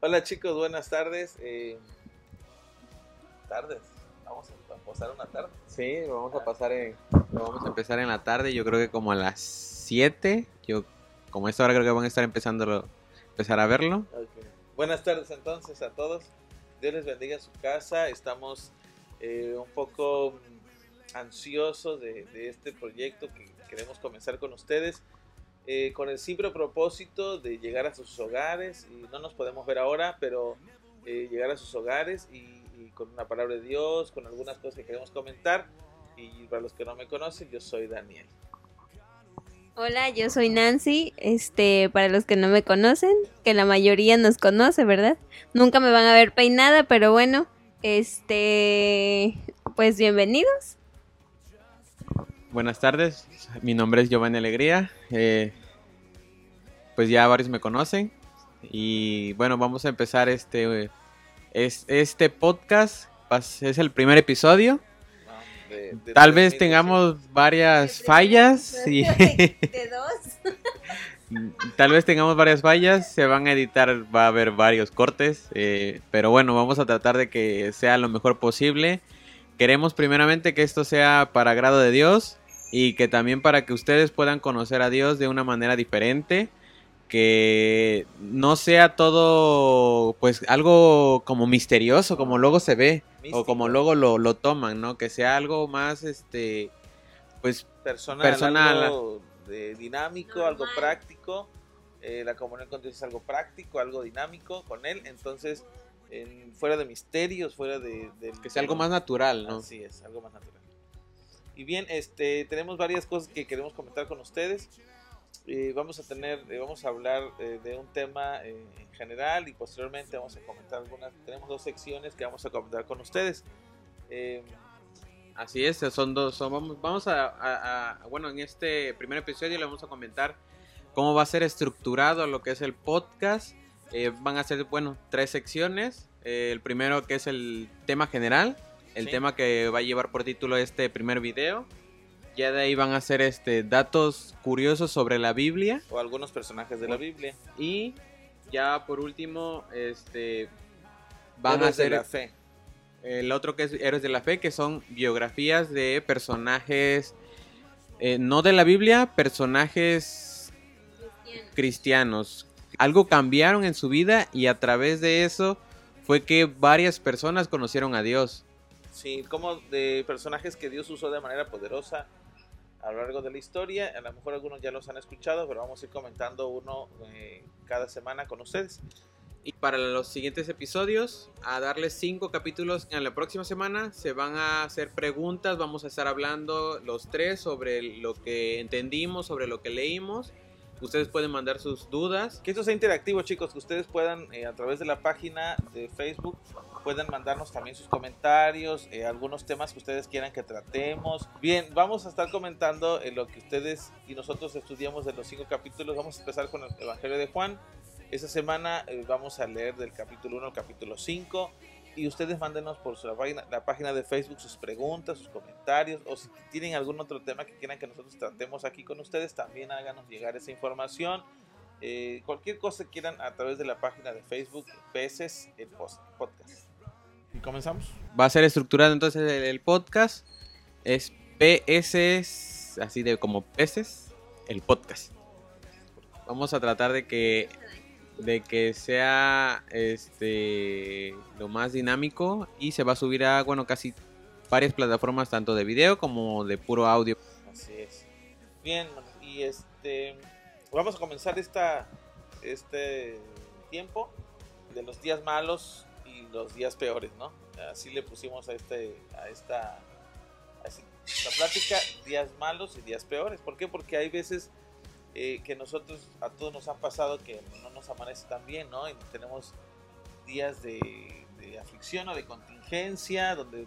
Hola chicos, buenas tardes. Eh, tardes, vamos a pasar una tarde. Sí, vamos a pasar en, vamos a empezar en la tarde, yo creo que como a las 7, yo como esta hora creo que van a estar empezando empezar a verlo. Okay. Buenas tardes entonces a todos. Dios les bendiga en su casa. Estamos eh, un poco ansiosos de, de, este proyecto que queremos comenzar con ustedes. Eh, con el simple propósito de llegar a sus hogares, y no nos podemos ver ahora, pero eh, llegar a sus hogares y, y, con una palabra de Dios, con algunas cosas que queremos comentar. Y para los que no me conocen, yo soy Daniel. Hola, yo soy Nancy. Este, para los que no me conocen, que la mayoría nos conoce, ¿verdad? Nunca me van a ver peinada, pero bueno, este, pues bienvenidos. Buenas tardes, mi nombre es Giovanni Alegría. Eh, pues ya varios me conocen. Y bueno, vamos a empezar este, es, este podcast. Es el primer episodio. De, de Tal vez tengamos varias fallas. Y de dos. Tal vez tengamos varias fallas, se van a editar, va a haber varios cortes, eh, pero bueno, vamos a tratar de que sea lo mejor posible. Queremos primeramente que esto sea para agrado de Dios y que también para que ustedes puedan conocer a Dios de una manera diferente, que no sea todo pues algo como misterioso, como luego se ve Místico. o como luego lo, lo, toman, ¿no? Que sea algo más este pues personal, personal. Algo de dinámico, algo práctico. Eh, la comunión con Dios es algo práctico, algo dinámico con Él. Entonces, en, fuera de misterios, fuera de, de que sea algo más natural, ¿no? Así es, algo más natural. Y bien, este, tenemos varias cosas que queremos comentar con ustedes. Eh, vamos a tener, eh, vamos a hablar eh, de un tema en general y posteriormente vamos a comentar algunas. Tenemos dos secciones que vamos a comentar con ustedes. Eh, Así es, son dos. Son, vamos vamos a, a, a, Bueno, en este primer episodio le vamos a comentar cómo va a ser estructurado lo que es el podcast. Eh, van a ser, bueno, tres secciones. Eh, el primero que es el tema general, el sí. tema que va a llevar por título este primer video. Ya de ahí van a ser este, datos curiosos sobre la Biblia. O algunos personajes de la Biblia. Y ya por último, este, van Héroes a ser de la fe. El otro que es Héroes de la Fe, que son biografías de personajes, eh, no de la Biblia, personajes Cristiano. cristianos. Algo cambiaron en su vida y a través de eso fue que varias personas conocieron a Dios. Sí, como de personajes que Dios usó de manera poderosa a lo largo de la historia. A lo mejor algunos ya los han escuchado, pero vamos a ir comentando uno eh, cada semana con ustedes. Y para los siguientes episodios, a darles cinco capítulos en la próxima semana, se van a hacer preguntas, vamos a estar hablando los tres sobre lo que entendimos, sobre lo que leímos. Ustedes pueden mandar sus dudas. Que esto sea interactivo, chicos, que ustedes puedan eh, a través de la página de Facebook pueden mandarnos también sus comentarios, eh, algunos temas que ustedes quieran que tratemos. Bien, vamos a estar comentando en lo que ustedes y nosotros estudiamos de los cinco capítulos. Vamos a empezar con el Evangelio de Juan. Esta semana eh, vamos a leer del capítulo 1 al capítulo 5 y ustedes mándenos por su, la, página, la página de Facebook sus preguntas, sus comentarios o si tienen algún otro tema que quieran que nosotros tratemos aquí con ustedes, también háganos llegar esa información. Eh, cualquier cosa que quieran a través de la página de Facebook, Peces, el podcast. ¿Y comenzamos? Va a ser estructurado entonces el, el podcast. Es PS, así de como peces, el podcast. Vamos a tratar de que de que sea este lo más dinámico y se va a subir a bueno casi varias plataformas tanto de video como de puro audio. Así es. Bien, y este vamos a comenzar esta este tiempo de los días malos y los días peores, ¿no? Así le pusimos a este a esta a esta plática días malos y días peores. ¿Por qué? Porque hay veces eh, que nosotros, a todos nos ha pasado que no nos amanece tan bien, ¿no? Y tenemos días de, de, aflicción o de contingencia, donde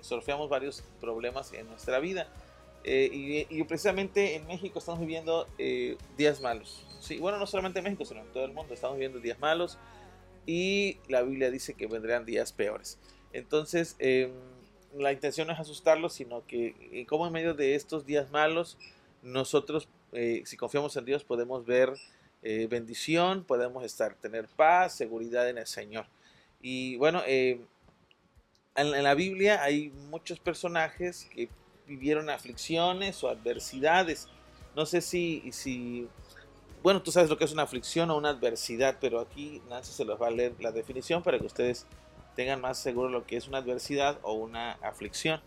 surfeamos varios problemas en nuestra vida. Eh, y, y, precisamente en México estamos viviendo eh, días malos. Sí, bueno, no solamente en México, sino en todo el mundo estamos viviendo días malos. Y la Biblia dice que vendrán días peores. Entonces, eh, la intención no es asustarlos, sino que eh, como en medio de estos días malos, nosotros eh, si confiamos en Dios, podemos ver eh, bendición, podemos estar, tener paz, seguridad en el Señor. Y bueno, eh, en, la Biblia hay muchos personajes que vivieron aflicciones o adversidades. No sé si, si, bueno, tú sabes lo que es una aflicción o una adversidad, pero aquí Nancy se los va a leer la definición para que ustedes tengan más seguro lo que es una adversidad o una aflicción.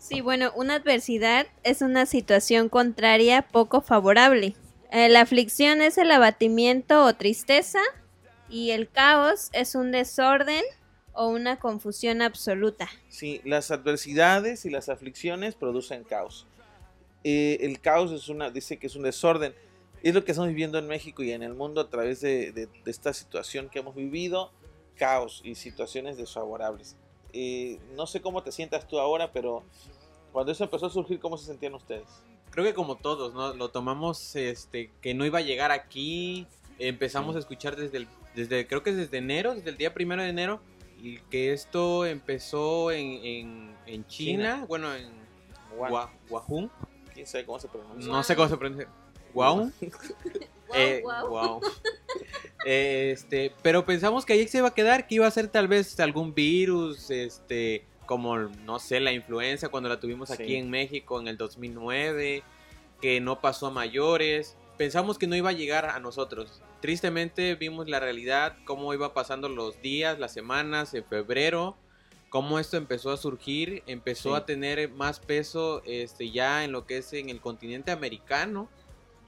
Sí, bueno, una adversidad es una situación contraria poco favorable. Eh, la aflicción es el abatimiento o tristeza y el caos es un desorden o una confusión absoluta. Sí, las adversidades y las aflicciones producen caos. Eh, el caos es una, dice que es un desorden. Es lo que estamos viviendo en México y en el mundo a través de, esta situación que hemos vivido, caos y situaciones desfavorables. Eh, no sé cómo te sientas tú ahora, pero cuando eso empezó a surgir, ¿cómo se sentían ustedes? Creo que como todos, ¿no? Lo tomamos, este, que no iba a llegar aquí. Empezamos Sí. a escuchar desde el, desde, creo que desde enero, desde el día primero de enero, y que esto empezó en, en, en China, China. bueno, en Guau, Gua- ¿Quién sabe cómo se pronuncia? no sé cómo se pronuncia, Guau, Eh, este, pero pensamos que ahí se iba a quedar, que iba a ser tal vez algún virus, este, como no sé, la influenza cuando la tuvimos aquí en México en el 2009, que no pasó a mayores. Pensamos que no iba a llegar a nosotros. Tristemente vimos la realidad, cómo iba pasando los días, las semanas, en febrero, cómo esto empezó a surgir, empezó Sí. a tener más peso este, ya en lo que es en el continente americano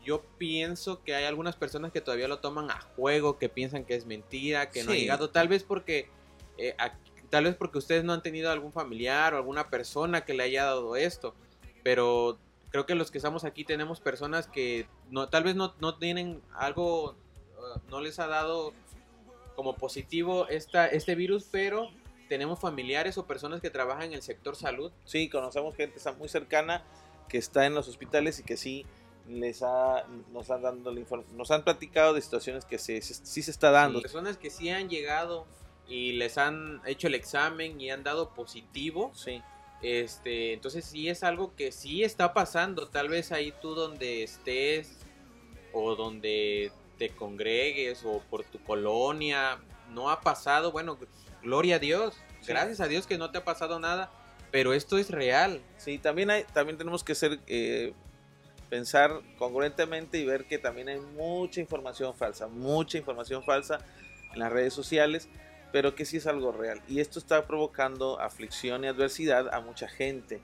yo pienso que hay algunas personas que todavía lo toman a juego, que piensan que es mentira, que no ha Sí. llegado, tal vez porque eh, ac- tal vez porque ustedes no han tenido algún familiar o alguna persona que le haya dado esto, pero creo que los que estamos aquí tenemos personas que no tal vez no, no tienen algo uh, no les ha dado como positivo esta, este virus, pero tenemos familiares o personas que trabajan en el sector salud Sí, conocemos gente está muy cercana que está en los hospitales y que sí les ha, nos han dando la nos han platicado de situaciones que se, se- sí se está dando. Personas que sí han llegado y les han hecho el examen y han dado positivo. Sí, Este, entonces sí es algo que sí está pasando. Tal vez ahí tú donde estés o donde te congregues o por tu colonia no ha pasado. Bueno, gloria a Dios. Sí. Gracias a Dios que no te ha pasado nada. Pero esto es real. sí, también hay, también tenemos que ser eh, pensar congruentemente y ver que también hay mucha información falsa, mucha información falsa en las redes sociales, pero que sí es algo real. Y esto está provocando aflicción y adversidad a mucha gente.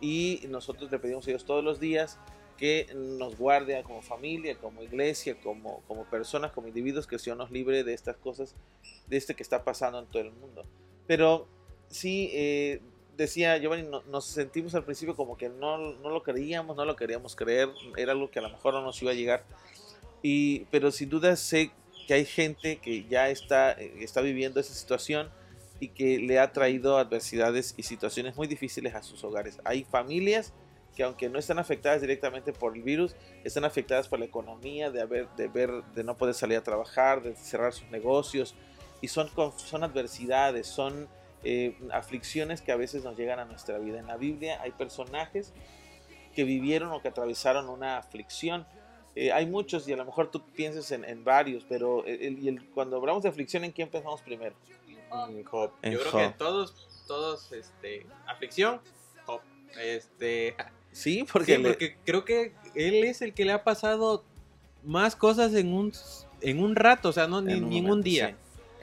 Y nosotros le pedimos a Dios todos los días que nos guarde como familia, como iglesia, como, como personas, como individuos, que Señor nos libre de estas cosas, de este que está pasando en todo el mundo. Pero sí, eh, decía Giovanni, no- nos sentimos al principio como que no, no lo creíamos, no lo queríamos creer, era algo que a lo mejor no nos iba a llegar. Y, pero sin duda sé que hay gente que ya está, eh, está viviendo esa situación y que le ha traído adversidades y situaciones muy difíciles a sus hogares. Hay familias que aunque no están afectadas directamente por el virus, están afectadas por la economía, de haber, de ver, de no poder salir a trabajar, de cerrar sus negocios, y son, son adversidades, son eh, aflicciones que a veces nos llegan a nuestra vida. En la Biblia hay personajes que vivieron o que atravesaron una aflicción. Eh, hay muchos y a lo mejor tú piensas en, en varios, pero el- el- cuando hablamos de aflicción, ¿en quién pensamos primero? En Job. En Yo creo Job. que todos, todos, este, aflicción, Job. Este, Sí, porque, Sí, le- porque creo que él es el que le ha pasado más cosas en un, en un rato, o sea, no ni, en ni en momento, un día, sí.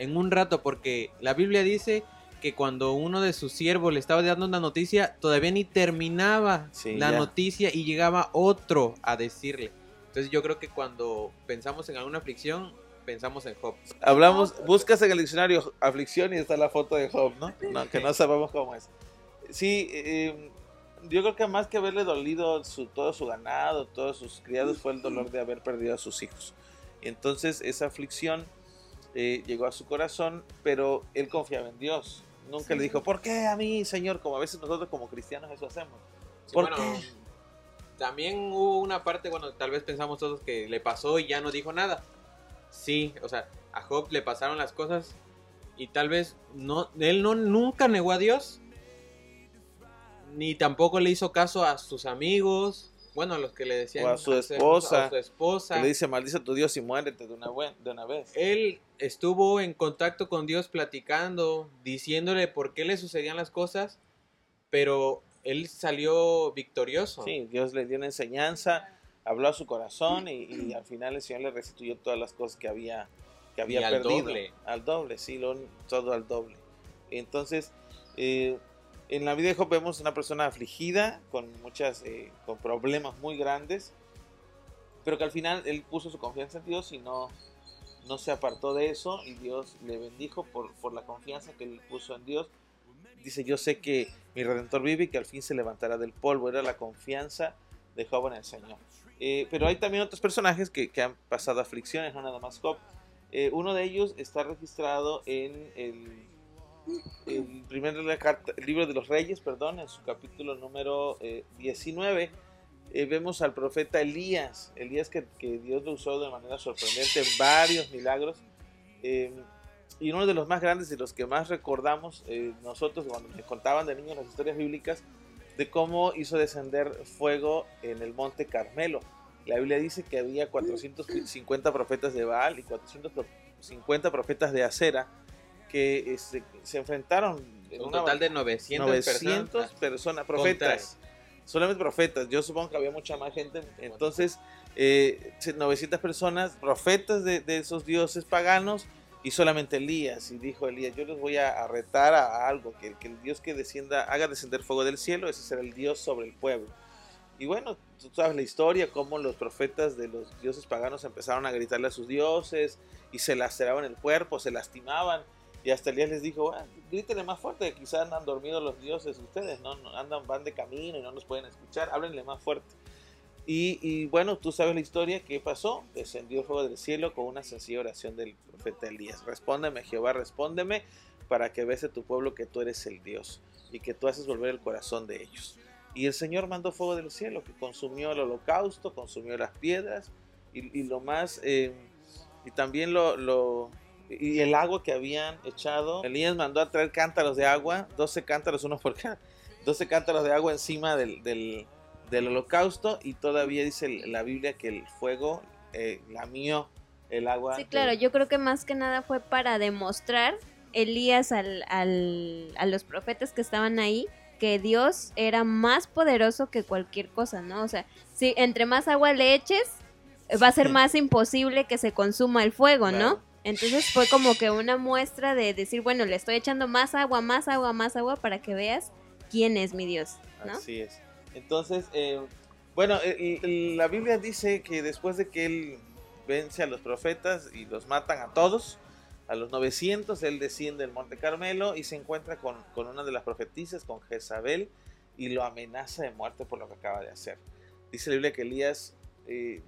en un rato, porque la Biblia dice que cuando uno de sus siervos le estaba dando una noticia, todavía ni terminaba Sí, la ya. noticia y llegaba otro a decirle. Entonces yo creo que cuando pensamos en alguna aflicción, pensamos en Job. Hablamos, buscas en el diccionario aflicción y está la foto de Job, ¿no? No, que no sabemos cómo es. Sí, eh, yo creo que más que haberle dolido su, todo su ganado, todos sus criados, fue el dolor de haber perdido a sus hijos. Y entonces esa aflicción eh, llegó a su corazón, pero él confiaba en Dios. Nunca le dijo, ¿por qué a mí, Señor? Como a veces nosotros como cristianos eso hacemos. Sí, ¿Por bueno, qué? También hubo una parte, bueno, tal vez pensamos todos que le pasó y ya no dijo nada. Sí, o sea, a Job le pasaron las cosas y tal vez no, él no nunca negó a Dios, ni tampoco le hizo caso a sus amigos, bueno, a los que le decían O a su esposa, a su esposa. Le dice, maldice a tu Dios y muérete de una, de una vez. Él estuvo en contacto con Dios platicando, diciéndole por qué le sucedían las cosas, pero él salió victorioso. Sí, Dios le dio una enseñanza, habló a su corazón y, y al final el Señor le restituyó todas las cosas que había, que había Y al perdido. doble. Al doble, sí, lo- todo al doble. Entonces, eh, en la vida de Job vemos una persona afligida, con muchas, eh, con problemas muy grandes, pero que al final él puso su confianza en Dios y no, no se apartó de eso y Dios le bendijo por, por la confianza que él puso en Dios. Dice, yo sé que mi redentor vive y que al fin se levantará del polvo. Era la confianza de Job en el Señor. Eh, pero hay también otros personajes que, que han pasado aflicciones, no nada más Job. Eh, uno de ellos está registrado en el, el primer libro de los reyes, perdón, en su capítulo número eh, 19. Eh, vemos al profeta Elías, Elías que, que Dios lo usó de manera sorprendente en varios milagros. Eh, y uno de los más grandes y los que más recordamos eh, nosotros cuando nos contaban de niños las historias bíblicas de cómo hizo descender fuego en el monte Carmelo. La Biblia dice que había 450 profetas de Baal y 450 profetas de Acera que este, se enfrentaron en Un una total de 900, 900 personas. personas, profetas. Solamente profetas. Yo supongo que había mucha más gente. Entonces, eh, 900 personas, profetas de, de esos dioses paganos y solamente Elías. Y dijo Elías, yo les voy a, a retar a, a algo, que, que el Dios que descienda, haga descender fuego del cielo, ese será el Dios sobre el pueblo. Y bueno, tú sabes la historia, cómo los profetas de los dioses paganos empezaron a gritarle a sus dioses y se laceraban el cuerpo, se lastimaban. Y hasta Elías les dijo, "Ah, grítenle más fuerte, quizás andan dormidos los dioses ustedes, ¿no? Andan, van de camino y no nos pueden escuchar, háblenle más fuerte. Y, bueno, tú sabes la historia, ¿qué pasó? Descendió fuego del cielo con una sencilla oración del profeta Elías. Respóndeme, Jehová, respóndeme, para que veas a tu pueblo que tú eres el Dios y que tú haces volver el corazón de ellos. Y el Señor mandó fuego del cielo que consumió el holocausto, consumió las piedras y, lo más, eh, y también lo- y el agua que habían echado. Elías mandó a traer cántaros de agua, 12 cántaros, uno por cada, 12 cántaros de agua encima del, del, del holocausto y todavía dice la Biblia que el fuego eh, lamió el agua. Sí, claro, yo creo que más que nada fue para demostrar Elías al, al- a los profetas que estaban ahí que Dios era más poderoso que cualquier cosa, ¿no? O sea, si entre más agua le eches, va a ser más imposible que se consuma el fuego, ¿no? Claro. Entonces fue como que una muestra de decir, bueno, le estoy echando más agua, más agua, más agua para que veas quién es mi Dios, ¿no? Así es. Entonces, eh, bueno, el- la Biblia dice que después de que él vence a los profetas y los matan a todos, a los 900, él desciende del Monte Carmelo y se encuentra con, con una de las profetisas, con Jezabel, y lo amenaza de muerte por lo que acaba de hacer. Dice la Biblia que Elías, eh,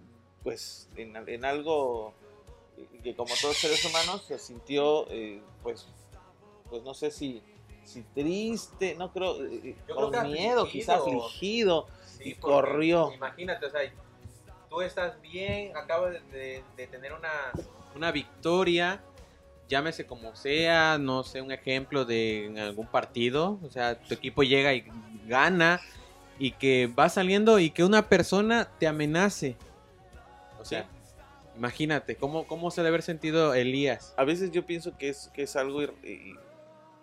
pues en, algo eh, que como todos seres humanos se sintió, eh, pues, pues no sé si, si triste, no creo, eh, Yo con creo miedo, quizá afligido. Sí, Y corrió. Imagínate, o sea, tú estás bien, acabas de, tener una, una victoria, llámese como sea, no sé, un ejemplo de en algún partido, o sea, tu equipo llega y gana y que va saliendo y que una persona te amenace. O sea, imagínate, ¿cómo, ¿cómo se debe haber sentido Elías? A veces yo pienso que es, que es algo ir- y-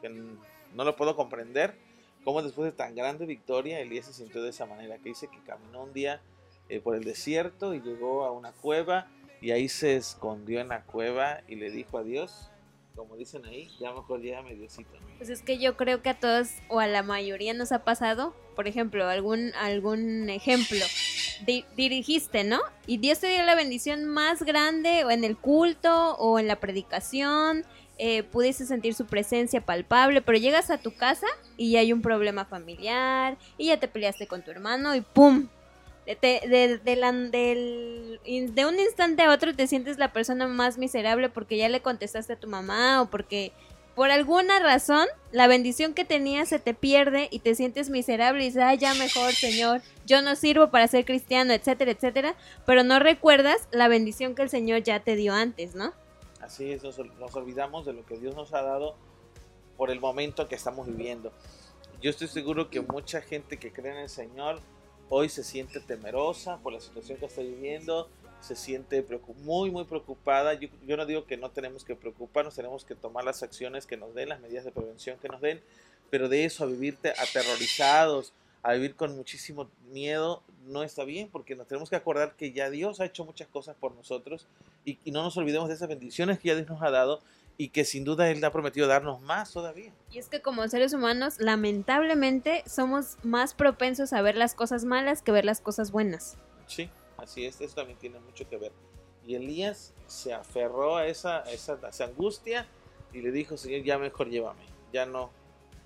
que no lo puedo comprender. Cómo después de tan grande victoria, Elías se sintió de esa manera. Que dice que caminó un día eh, por el desierto y llegó a una cueva y ahí se escondió en la cueva y le dijo a Dios, como dicen ahí, ya mejor llévame Diosito. ¿no? Pues es que yo creo que a todos o a la mayoría nos ha pasado, por ejemplo, algún algún ejemplo. Di- dirigiste, ¿no? Y Dios te dio la bendición más grande o en el culto o en la predicación, eh, pudiste sentir su presencia palpable, pero llegas a tu casa y hay un problema familiar y ya te peleaste con tu hermano y ¡pum! De, de- de la- de un instante a otro te sientes la persona más miserable porque ya le contestaste a tu mamá o porque por alguna razón la bendición que tenías se te pierde y te sientes miserable y dices, ay, ya mejor, Señor, yo no sirvo para ser cristiano, etcétera, etcétera, pero no recuerdas la bendición que el Señor ya te dio antes, ¿no? Así es, nos, nos olvidamos de lo que Dios nos ha dado por el momento que estamos viviendo. Yo estoy seguro que mucha gente que cree en el Señor hoy se siente temerosa por la situación que está viviendo, se siente muy, muy preocupada. Yo, yo, no digo que no tenemos que preocuparnos, tenemos que tomar las acciones que nos den, las medidas de prevención que nos den, pero de eso a vivirte aterrorizados, a vivir con muchísimo miedo, no está bien, porque nos tenemos que acordar que ya Dios ha hecho muchas cosas por nosotros y, y no nos olvidemos de esas bendiciones que ya Dios nos ha dado y que sin duda Él ha prometido darnos más todavía. Y es que como seres humanos, lamentablemente, somos más propensos a ver las cosas malas que ver las cosas buenas. Sí, así es, eso también tiene mucho que ver. Y Elías se aferró a esa, a esa, a esa angustia y le dijo, Señor, ya mejor llévame, ya no,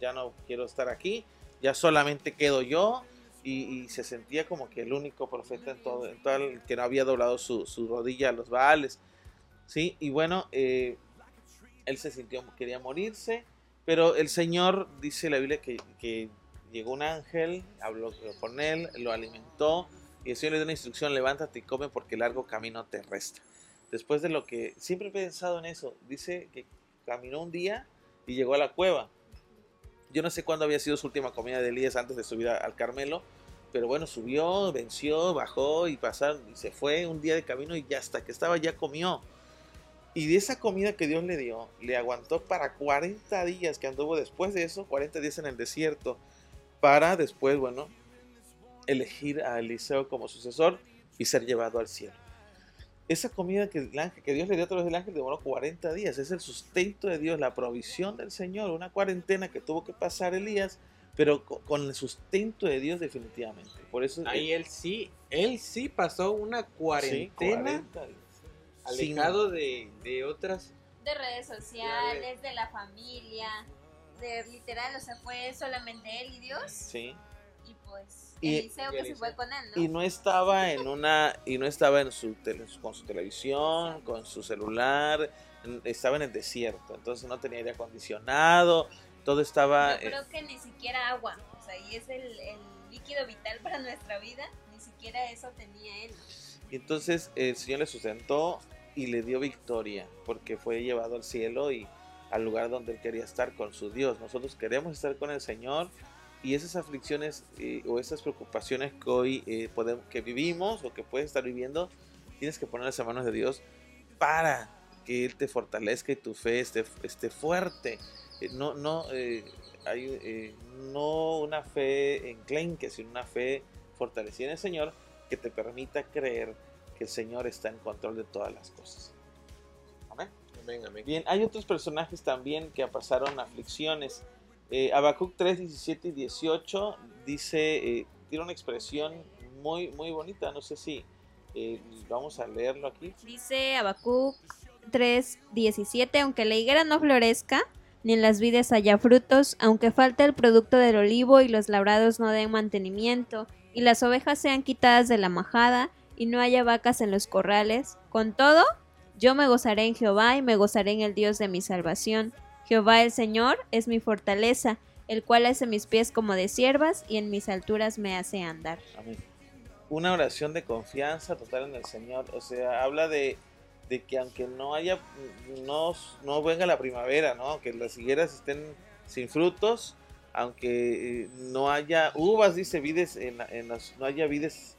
ya no quiero estar aquí, ya solamente quedo yo. Y, se sentía como que el único profeta en todo, en todo el, que no había doblado su, su, rodilla a los baales. ¿sí? Y bueno, eh, él se sintió, quería morirse, pero el Señor, dice la Biblia, que, llegó un ángel, habló con él, lo alimentó, y el Señor le dio una instrucción, levántate y come porque largo camino te resta. Después de lo que siempre he pensado en eso, dice que caminó un día y llegó a la cueva. Yo no sé cuándo había sido su última comida de Elías antes de subir al Carmelo, pero bueno, subió, venció, bajó y pasaron, y se fue un día de camino y ya hasta que estaba ya comió. Y de esa comida que Dios le dio, le aguantó para 40 días que anduvo después de eso, 40 días en el desierto, para después, bueno, elegir a Eliseo como sucesor y ser llevado al cielo. Esa comida que, el ángel, que Dios le dio a través del ángel demoró 40 días, es el sustento de Dios, la provisión del Señor, una cuarentena que tuvo que pasar Elías, pero con el sustento de Dios definitivamente. Por eso ahí él, él sí, él sí pasó una cuarentena. Sí, 40 días alejado de, de, otras de redes sociales, de la familia, de literal, o sea, fue solamente él y Dios. Sí. Y pues y, que se fue con él, ¿no? Y no estaba en una y no estaba en su tele, con su televisión, con su celular, estaba en el desierto, entonces no tenía aire acondicionado, todo estaba Yo creo que ni siquiera agua, o sea, y es el, el líquido vital para nuestra vida, ni siquiera eso tenía él. Y entonces el Señor le sustentó y le dio victoria porque fue llevado al cielo y al lugar donde él quería estar con su Dios. Nosotros queremos estar con el Señor y esas aflicciones eh, o esas preocupaciones que hoy eh, podemos, que vivimos o que puedes estar viviendo, tienes que ponerlas en manos de Dios para que Él te fortalezca y tu fe esté, esté fuerte. Eh, no, no, eh, hay, eh, no una fe enclenque, sino una fe fortalecida en el Señor que te permita creer que el Señor está en control de todas las cosas. Amén. Amén, amén. Bien, hay otros personajes también que pasaron aflicciones. Eh, Habacuc 3, 17 y 18 dice, eh, tiene una expresión muy, muy bonita, no sé si eh, vamos a leerlo aquí. Dice Habacuc 3, 17, aunque la higuera no florezca, ni en las vides haya frutos, aunque falte el producto del olivo y los labrados no den mantenimiento, y las ovejas sean quitadas de la majada, y no haya vacas en los corrales. Con todo, yo me gozaré en Jehová y me gozaré en el Dios de mi salvación. Jehová el Señor es mi fortaleza, el cual hace mis pies como de siervas y en mis alturas me hace andar. Amén. Una oración de confianza total en el Señor. O sea, habla de, de que aunque no haya, no, no venga la primavera, ¿no? Aunque las higueras estén sin frutos, aunque no haya uvas, dice vides, en, en las, no haya vides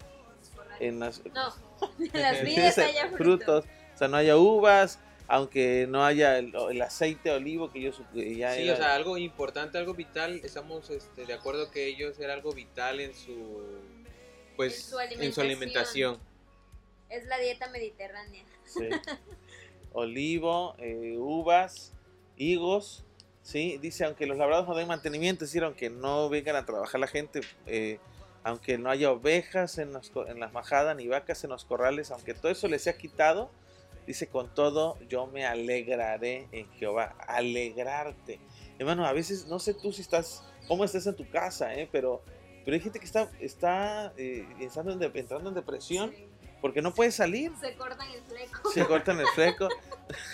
en las, no, en las vides haya frutos. O sea, no haya uvas, aunque no haya el, el aceite de olivo que ellos ya Sí, era, o sea, algo importante, algo vital, estamos este, de acuerdo que ellos era algo vital en su pues En su en su alimentación. Es la dieta mediterránea. sí. olivo, eh, uvas, higos, sí, dice aunque los labrados no den mantenimiento, es decir, aunque no vengan a trabajar la gente, eh, aunque no haya ovejas en, los co- en las majadas ni vacas en los corrales, aunque todo eso les sea quitado, dice con todo yo me alegraré en Jehová, alegrarte. Hermano, a veces no sé tú si estás, cómo estás en tu casa, eh, pero, pero hay gente que está, está eh, entrando, en de- entrando en depresión porque no puede salir Se cortan el fleco. se cortan el fleco.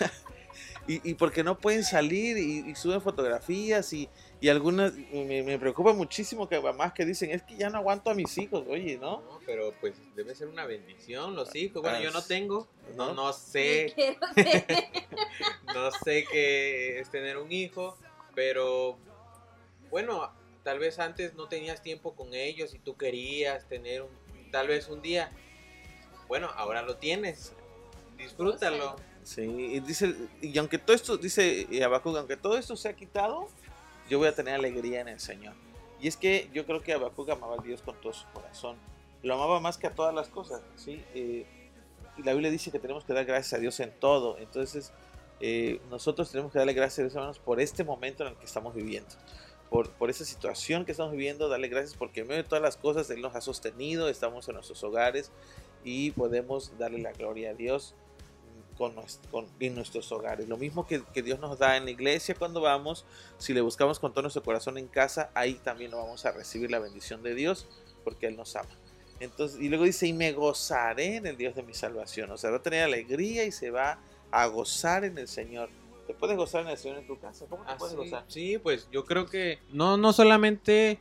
y, y porque no pueden salir y, y suben fotografías y, y algunas me, me preocupa muchísimo que mamás que dicen es que ya no aguanto a mis hijos, oye, ¿no? No, pero pues debe ser una bendición los hijos. Bueno, Ah, yo no tengo, no, ¿no? sé, no sé qué es tener un hijo, pero bueno, tal vez antes no tenías tiempo con ellos y tú querías tener un, tal vez un día. Bueno, ahora lo tienes. Disfrútalo. Sí, y dice, y aunque todo esto, dice Habacuc, aunque todo esto se ha quitado, yo voy a tener alegría en el Señor. Y es que yo creo que Habacuc amaba a Dios con todo su corazón. Lo amaba más que a todas las cosas. Eh, y la Biblia dice que tenemos que dar gracias a Dios en todo. Entonces, eh, nosotros tenemos que darle gracias a Dios, hermanos, por este momento en el que estamos viviendo. Por, por esa situación que estamos viviendo, darle gracias porque en medio de todas las cosas Él nos ha sostenido, estamos en nuestros hogares y podemos darle la gloria a Dios con, con, en nuestros hogares. Lo mismo que, que, Dios nos da en la iglesia cuando vamos, si le buscamos con todo nuestro corazón en casa, ahí también lo vamos a recibir la bendición de Dios porque Él nos ama. Entonces, y luego dice, y me gozaré en el Dios de mi salvación. O sea, va a tener alegría y se va a gozar en el Señor. ¿Te puedes gozar en el Señor en tu casa? ¿Cómo te Ah, puedes sí, gozar? Sí, pues yo creo que no, no solamente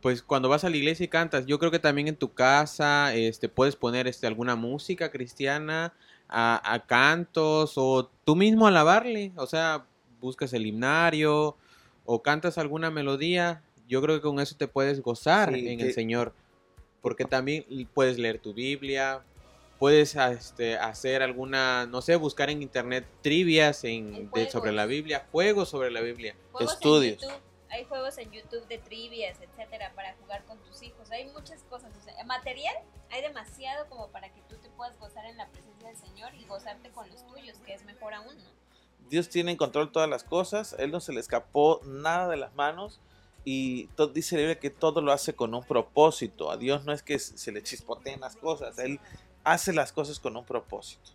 pues cuando vas a la iglesia y cantas, yo creo que también en tu casa este, puedes poner este, alguna música cristiana, a, a cantos o tú mismo alabarle, o sea, buscas el himnario o cantas alguna melodía, yo creo que con eso te puedes gozar Sí, en que- el Señor, porque también puedes leer tu Biblia, puedes este, hacer alguna, no sé, buscar en internet trivias en, En de- sobre la Biblia, juegos sobre la Biblia. Juegos Estudios. En YouTube. Hay juegos en YouTube de trivias, etcétera, para jugar con tus hijos. Hay muchas cosas. O sea, material hay demasiado como para que tú te puedas gozar en la presencia del Señor y gozarte con los tuyos, que es mejor aún, ¿no? Dios tiene en control todas las cosas, Él no se le escapó nada de las manos y dice la Biblia que todo lo hace con un propósito. A Dios no es que se se le chispoteen las cosas, Él hace las cosas con un propósito.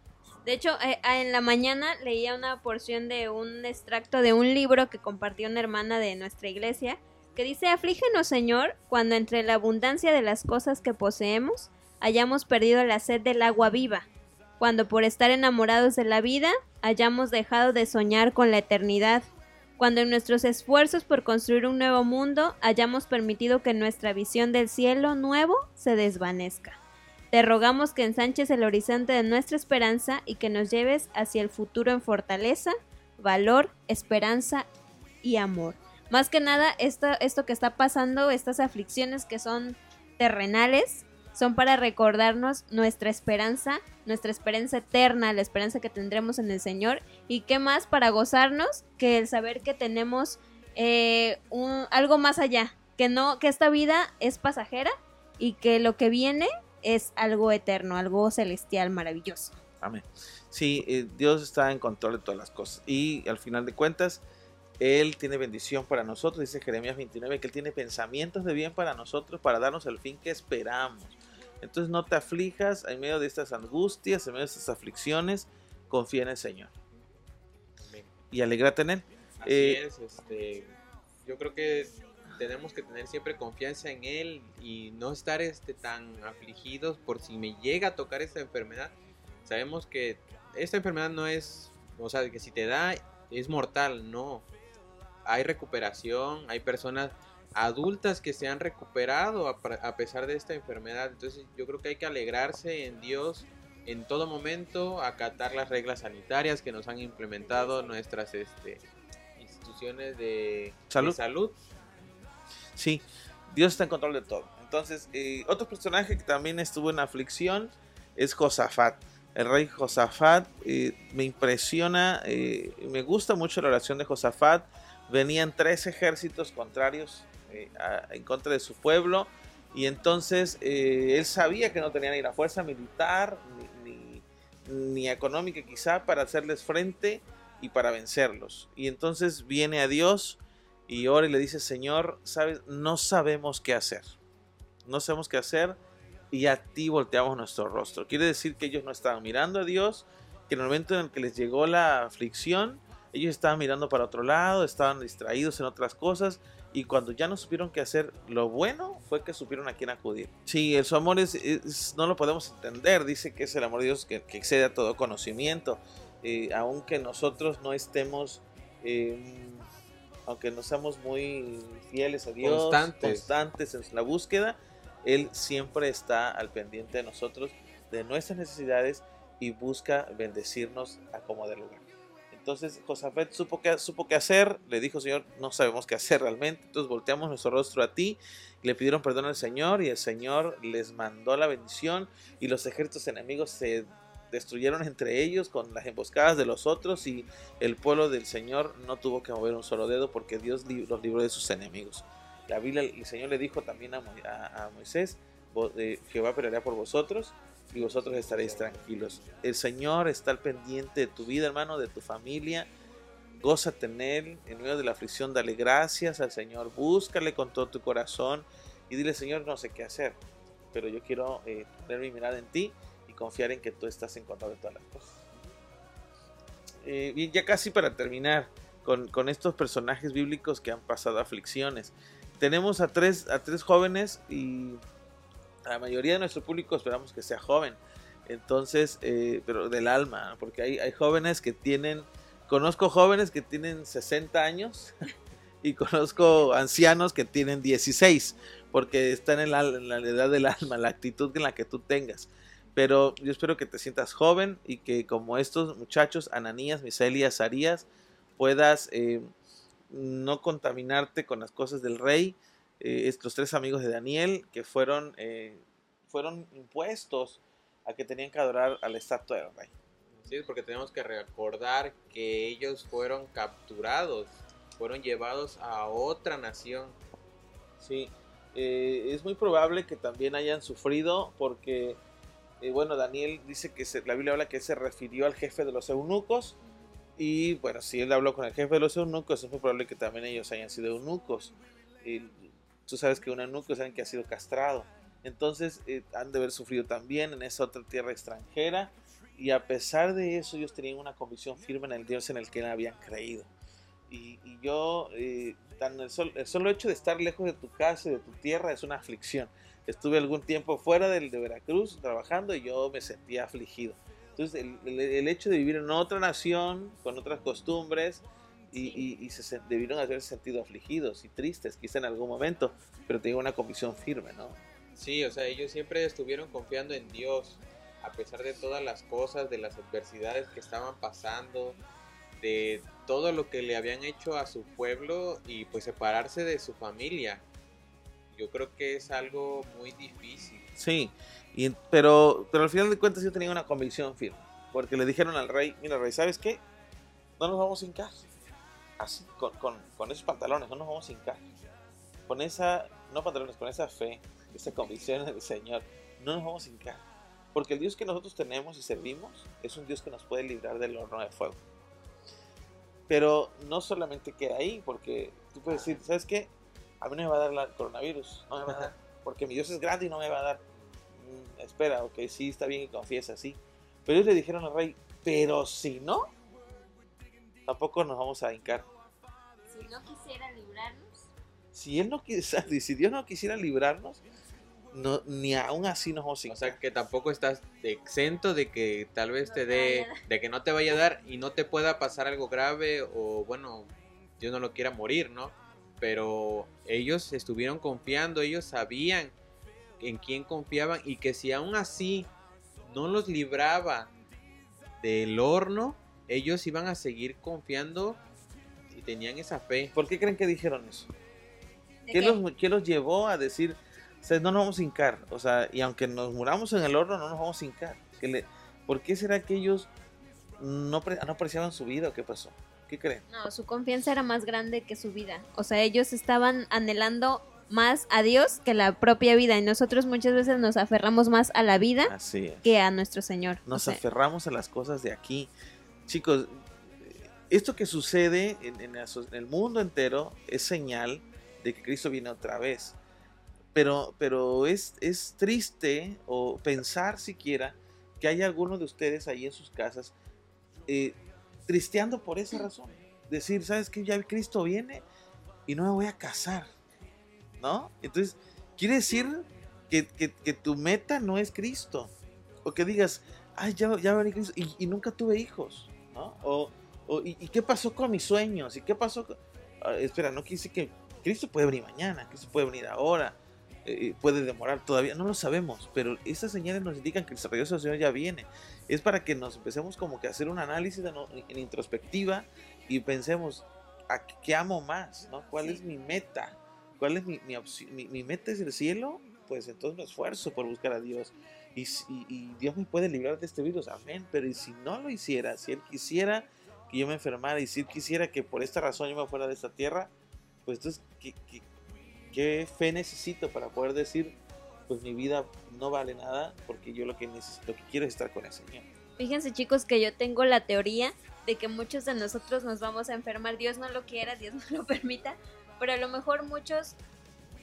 De hecho, eh, ah, en la mañana leía una porción de un extracto de un libro que compartió una hermana de nuestra iglesia, que dice, aflígenos Señor, cuando entre la abundancia de las cosas que poseemos hayamos perdido la sed del agua viva, cuando por estar enamorados de la vida hayamos dejado de soñar con la eternidad, cuando en nuestros esfuerzos por construir un nuevo mundo hayamos permitido que nuestra visión del cielo nuevo se desvanezca. Te rogamos que ensanches el horizonte de nuestra esperanza y que nos lleves hacia el futuro en fortaleza, valor, esperanza y amor. Más que nada, esto, esto que está pasando, estas aflicciones que son terrenales, son para recordarnos nuestra esperanza, nuestra esperanza eterna, la esperanza que tendremos en el Señor. Y qué más para gozarnos que el saber que tenemos eh, algo más allá, que no, que esta vida es pasajera y que lo que viene es algo eterno, algo celestial, maravilloso. Amén. Sí, eh, Dios está en control de todas las cosas y al final de cuentas, Él tiene bendición para nosotros, dice Jeremías 29, que Él tiene pensamientos de bien para nosotros, para darnos el fin que esperamos. Entonces no te aflijas en medio de estas angustias, en medio de estas aflicciones, confía en el Señor y alégrate en Él. Así Eh, es, este, yo creo que tenemos que tener siempre confianza en él y no estar este tan afligidos por si me llega a tocar esta enfermedad. Sabemos que esta enfermedad no es, o sea, que si te da es mortal, no. Hay recuperación, hay personas adultas que se han recuperado a, a pesar de esta enfermedad. Entonces yo creo que hay que alegrarse en Dios en todo momento, acatar las reglas sanitarias que nos han implementado nuestras este, instituciones de Salud. de salud. Sí, Dios está en control de todo. Entonces, eh, otro personaje que también estuvo en aflicción es Josafat. El rey Josafat eh, me impresiona, eh, me gusta mucho la oración de Josafat. Venían tres ejércitos contrarios eh, en contra de su pueblo y entonces eh, él sabía que no tenía ni la fuerza militar ni, ni- ni económica quizá para hacerles frente y para vencerlos. Y entonces viene a Dios y ora y le dice, Señor, sabes, no sabemos qué hacer. No sabemos qué hacer y a ti volteamos nuestro rostro. Quiere decir que ellos no estaban mirando a Dios, que en el momento en el que les llegó la aflicción, ellos estaban mirando para otro lado, estaban distraídos en otras cosas y cuando ya no supieron qué hacer, lo bueno fue que supieron a quién acudir. Sí, el su amor es, es- no lo podemos entender, dice que es el amor de Dios que, que excede a todo conocimiento, Eh, aunque nosotros no estemos... eh, aunque no seamos muy fieles a Dios, Constantes. constantes en la búsqueda, Él siempre está al pendiente de nosotros, de nuestras necesidades y busca bendecirnos a como de lugar. Entonces Josafet supo qué, supo qué hacer, le dijo, Señor, no sabemos qué hacer realmente, entonces volteamos nuestro rostro a ti, le pidieron perdón al Señor y el Señor les mandó la bendición y los ejércitos enemigos se destruyeron entre ellos con las emboscadas de los otros y el pueblo del Señor no tuvo que mover un solo dedo porque Dios los libró de sus enemigos. La Biblia, el Señor le dijo también a, Moisés, eh, Jehová peleará por vosotros y vosotros estaréis tranquilos. El Señor está al pendiente de tu vida, hermano, de tu familia. Gózate en Él, en medio de la aflicción, dale gracias al Señor, búscale con todo tu corazón y dile, Señor, no sé qué hacer, pero yo quiero eh, poner mi mirada en ti y confiar en que tú estás en control de todas las cosas. Eh, bien, ya casi para terminar con, con, estos personajes bíblicos que han pasado aflicciones. Tenemos a tres, a tres jóvenes y la mayoría de nuestro público esperamos que sea joven. Entonces, eh, pero del alma, porque hay, hay, jóvenes que tienen, conozco jóvenes que tienen 60 años y conozco ancianos que tienen 16, porque están en la, en la edad del alma, la actitud en la que tú tengas. Pero yo espero que te sientas joven y que como estos muchachos, Ananías, Misael Azarías, puedas eh, no contaminarte con las cosas del rey, eh, estos tres amigos de Daniel que fueron, eh, fueron impuestos a que tenían que adorar a la estatua del rey. Sí, porque tenemos que recordar que ellos fueron capturados, fueron llevados a otra nación. Sí, eh, es muy probable que también hayan sufrido porque, eh, bueno, Daniel dice que se, la Biblia habla que se refirió al jefe de los eunucos y bueno, si él habló con el jefe de los eunucos, es muy probable que también ellos hayan sido eunucos. Y Tú sabes que un eunuco saben que ha sido castrado. Entonces eh, han de haber sufrido también en esa otra tierra extranjera. Y a pesar de eso, ellos tenían una convicción firme en el Dios en el que habían creído. Y, yo, eh, tan el, sol, solo hecho de estar lejos de tu casa y de tu tierra es una aflicción. Estuve algún tiempo fuera del, de Veracruz trabajando y yo me sentía afligido. Entonces, el, el hecho de vivir en otra nación, con otras costumbres, y, y, y, se debieron haber sentido afligidos y tristes, quizá en algún momento, pero tenían una convicción firme, ¿no? Sí, o sea, ellos siempre estuvieron confiando en Dios, a pesar de todas las cosas, de las adversidades que estaban pasando, de todo lo que le habían hecho a su pueblo y pues separarse de su familia. Yo creo que es algo muy difícil. Sí, y, pero, pero al final de cuentas yo tenía una convicción firme, porque le dijeron al rey, mira rey, ¿sabes qué? No nos vamos a hincar así, con, con, con, esos pantalones, no nos vamos a hincar. Con esa, no pantalones, con esa fe, esa convicción del Señor, no nos vamos a hincar. Porque el Dios que nosotros tenemos y servimos es un Dios que nos puede librar del horno de fuego. Pero no solamente queda ahí, porque tú puedes decir, ¿sabes qué? A mí no me va a dar el coronavirus, no me va a dar, porque mi Dios es grande y no me va a dar. Mm, espera, ok, sí, está bien y confiesa, sí. Pero ellos le dijeron al rey, pero si no, tampoco nos vamos a hincar. Si no quisiera librarnos. Si él no quisiera, si Dios no quisiera librarnos, no, ni aún así nos vamos a hincar. O sea que tampoco estás exento de que tal vez no te dé, de que no te vaya a dar y no te pueda pasar algo grave o bueno, Dios no lo quiera morir, ¿no? Pero ellos estuvieron confiando, ellos sabían en quién confiaban y que si aún así no los libraba del horno, ellos iban a seguir confiando tenían esa fe. ¿Por qué creen que dijeron eso? ¿Qué, qué? Los, ¿Qué, Los, llevó a decir, o sea, no nos vamos a hincar? O sea, y aunque nos muramos en el horno, no nos vamos a hincar. ¿Qué le, ¿Por qué será que ellos no, no apreciaban su vida o qué pasó? ¿Qué creen? No, su confianza era más grande que su vida. O sea, ellos estaban anhelando más a Dios que la propia vida y nosotros muchas veces nos aferramos más a la vida que a nuestro Señor. Nos o sea, aferramos a las cosas de aquí chicos, esto que sucede en, el mundo entero es señal de que Cristo viene otra vez. Pero, pero es, es triste o pensar siquiera que hay algunos de ustedes ahí en sus casas eh, tristeando por esa razón. Decir, ¿sabes qué? Ya Cristo viene y no me voy a casar. ¿No? Entonces, quiere decir que, que, que tu meta no es Cristo. O que digas, ay, ya, ya venía Cristo y, nunca tuve hijos. ¿no? O y, y, qué pasó con mis sueños? ¿Y qué pasó? Con... Uh, espera, no quise que Cristo puede venir mañana, Cristo puede venir ahora. eh, puede demorar todavía, no lo sabemos, pero esas señales nos indican que el del Señor ya viene. Es para que nos empecemos como que a hacer un análisis en introspectiva y pensemos, ¿a qué amo más? ¿no? ¿Cuál es mi meta? ¿Cuál es mi, mi, mi, meta es el cielo? Pues entonces me esfuerzo por buscar a Dios. Y, y, Dios me puede librar de este virus, amén. Pero ¿y si no lo hiciera? Si Él quisiera que yo me enfermara y si quisiera que por esta razón yo me fuera de esta tierra, pues entonces, ¿qué, qué, qué fe necesito para poder decir, pues mi vida no vale nada porque yo lo que necesito, lo que quiero es estar con el Señor? Fíjense chicos que yo tengo la teoría de que muchos de nosotros nos vamos a enfermar, Dios no lo quiera, Dios no lo permita, pero a lo mejor muchos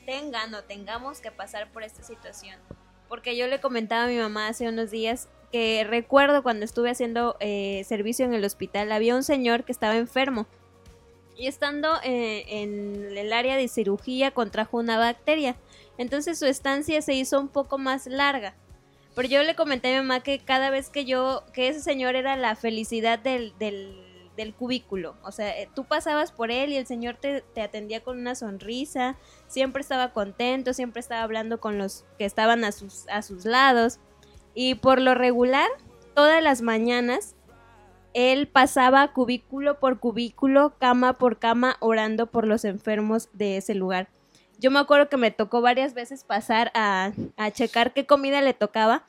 tengan o tengamos que pasar por esta situación. Porque yo le comentaba a mi mamá hace unos días que recuerdo cuando estuve haciendo eh, servicio en el hospital, había un señor que estaba enfermo y estando eh, en el área de cirugía contrajo una bacteria. Entonces su estancia se hizo un poco más larga. Pero yo le comenté a mi mamá que cada vez que yo, que ese señor era la felicidad del, del, cubículo. O sea, eh, tú pasabas por él y el señor te, te, atendía con una sonrisa, siempre estaba contento, siempre estaba hablando con los que estaban a sus, a sus lados. Y por lo regular, todas las mañanas, él pasaba cubículo por cubículo, cama por cama, orando por los enfermos de ese lugar. Yo me acuerdo que me tocó varias veces pasar a, a checar qué comida le tocaba.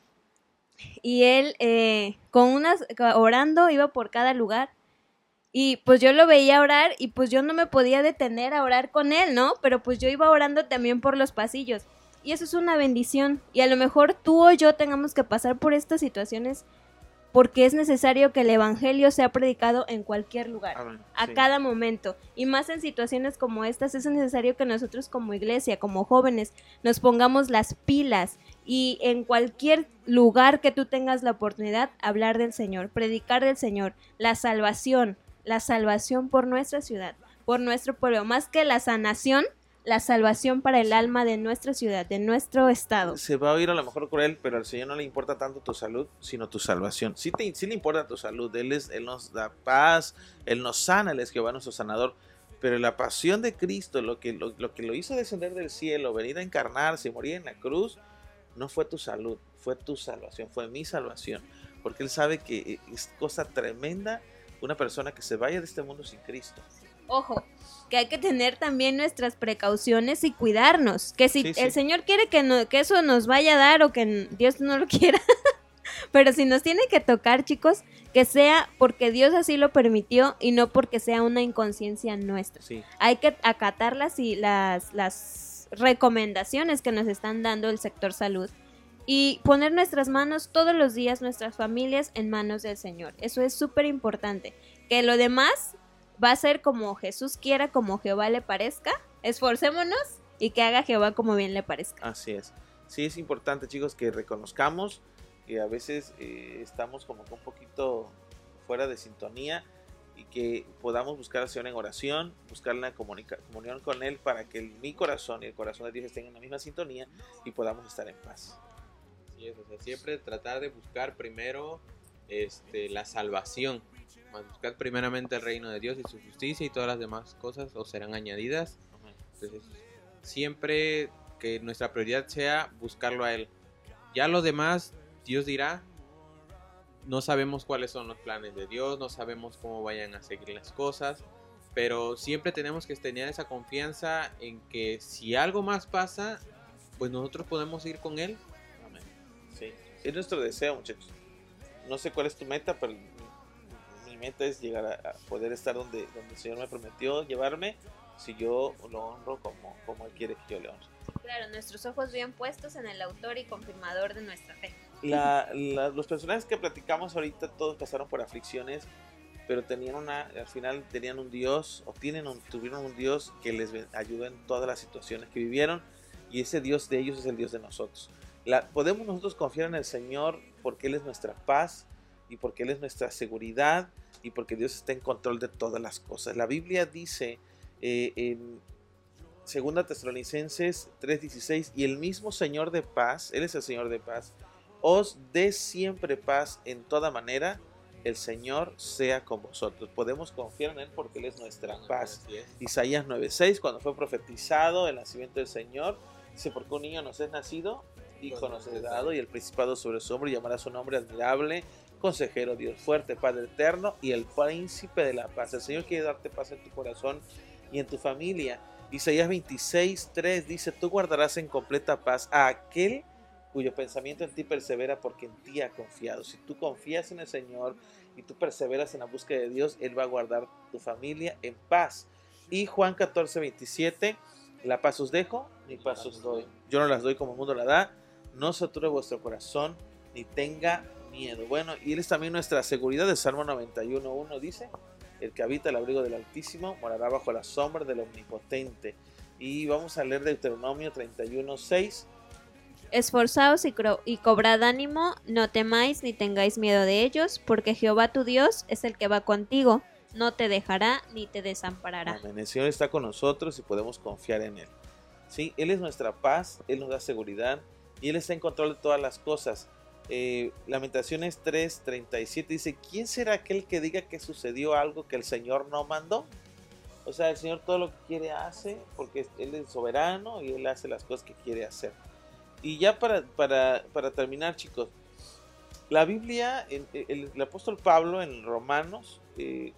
Y él, eh, con unas, orando, iba por cada lugar. Y pues yo lo veía orar y pues yo no me podía detener a orar con él, ¿no? Pero pues yo iba orando también por los pasillos. Y eso es una bendición. Y a lo mejor tú o yo tengamos que pasar por estas situaciones porque es necesario que el Evangelio sea predicado en cualquier lugar, a cada momento. Y más en situaciones como estas, es necesario que nosotros como iglesia, como jóvenes, nos pongamos las pilas y en cualquier lugar que tú tengas la oportunidad, hablar del Señor, predicar del Señor, la salvación, la salvación por nuestra ciudad, por nuestro pueblo, más que la sanación, la salvación para el alma de nuestra ciudad, de nuestro estado. Se va a oír a lo mejor cruel, pero al Señor no le importa tanto tu salud, sino tu salvación. Sí, te, sí le importa tu salud, él, es, él nos da paz, Él nos sana, Él es Jehová nuestro sanador. Pero la pasión de Cristo, lo que lo, que lo hizo descender del cielo, venir a encarnarse, morir en la cruz, no fue tu salud, fue tu salvación, fue mi salvación. Porque Él sabe que es cosa tremenda una persona que se vaya de este mundo sin Cristo. Ojo, que hay que tener también nuestras precauciones y cuidarnos. Que si el Señor quiere que, no, que eso nos vaya a dar o que Dios no lo quiera, pero si nos tiene que tocar, chicos, que sea porque Dios así lo permitió y no porque sea una inconsciencia nuestra. Hay que acatar las, las, las recomendaciones que nos están dando el sector salud y poner nuestras manos todos los días, nuestras familias en manos del Señor. Eso es súper importante. Que lo demás va a ser como Jesús quiera, como Jehová le parezca. Esforcémonos y que haga Jehová como bien le parezca. Así es. Sí es importante, chicos, que reconozcamos que a veces eh, estamos como que un poquito fuera de sintonía y que podamos buscar al Señor en oración, buscar la comunión con Él para que mi corazón y el corazón de Dios estén en la misma sintonía y podamos estar en paz. Sí, es, siempre tratar de buscar primero este, la salvación buscad primeramente el reino de Dios y su justicia y todas las demás cosas os serán añadidas. Entonces, siempre que nuestra prioridad sea buscarlo a Él. Ya lo demás, Dios dirá, no sabemos cuáles son los planes de Dios, no sabemos cómo vayan a seguir las cosas, pero siempre tenemos que tener esa confianza en que si algo más pasa, pues nosotros podemos ir con Él. Amén. Sí, es nuestro deseo, muchachos. No sé cuál es tu meta, pero meta es llegar a, poder estar donde, donde el Señor me prometió llevarme, si yo lo honro como, como Él quiere que yo le honre. Claro, nuestros ojos bien puestos en el autor y confirmador de nuestra fe. los personajes que platicamos ahorita todos pasaron por aflicciones, pero tenían una, al final tenían un Dios, o tienen un, tuvieron un Dios que les ayuda en todas las situaciones que vivieron, y ese Dios de ellos es el Dios de nosotros. La, podemos nosotros confiar en el Señor porque Él es nuestra paz y porque Él es nuestra seguridad y porque Dios está en control de todas las cosas. La Biblia dice eh, en 2 Tesalonicenses 3:16, y el mismo Señor de paz, Él es el Señor de paz, os dé siempre paz en toda manera, el Señor sea con vosotros. Podemos confiar en Él porque Él es nuestra paz. Isaías 9:6, cuando fue profetizado el nacimiento del Señor, Dice, porque un niño nos es nacido, hijo nos es dado, y el principado sobre su hombro, llamará su nombre admirable, consejero, Dios fuerte, Padre eterno, y el príncipe de la paz. El Señor quiere darte paz en tu corazón y en tu familia. Isaías 26, 3 dice, tú guardarás en completa paz a aquel cuyo pensamiento en ti persevera porque en ti ha confiado. Si tú confías en el Señor y tú perseveras en la búsqueda de Dios, Él va a guardar tu familia en paz. Y Juan 14, 27, la paz os dejo, mi paz os doy. Yo no las doy como el mundo la da. No sature vuestro corazón ni tenga miedo. Bueno, y Él es también nuestra seguridad. De Salmo 91, 1 dice, el que habita el abrigo del Altísimo morará bajo la sombra del Omnipotente. Y vamos a leer Deuteronomio 31, 6 Esforzaos y, y, cobrad ánimo, no temáis ni tengáis miedo de ellos, porque Jehová tu Dios es el que va contigo, no te dejará ni te desamparará. Amén. El Señor está con nosotros y podemos confiar en Él. ¿Sí? Él es nuestra paz, Él nos da seguridad y Él está en control de todas las cosas. Eh, Lamentaciones 3:37 dice, ¿quién será aquel que diga que sucedió algo que el Señor no mandó? O sea, el Señor todo lo que quiere hace porque Él es soberano y Él hace las cosas que quiere hacer. Y ya para, para, para terminar, chicos, la Biblia, el, apóstol Pablo en Romanos eh,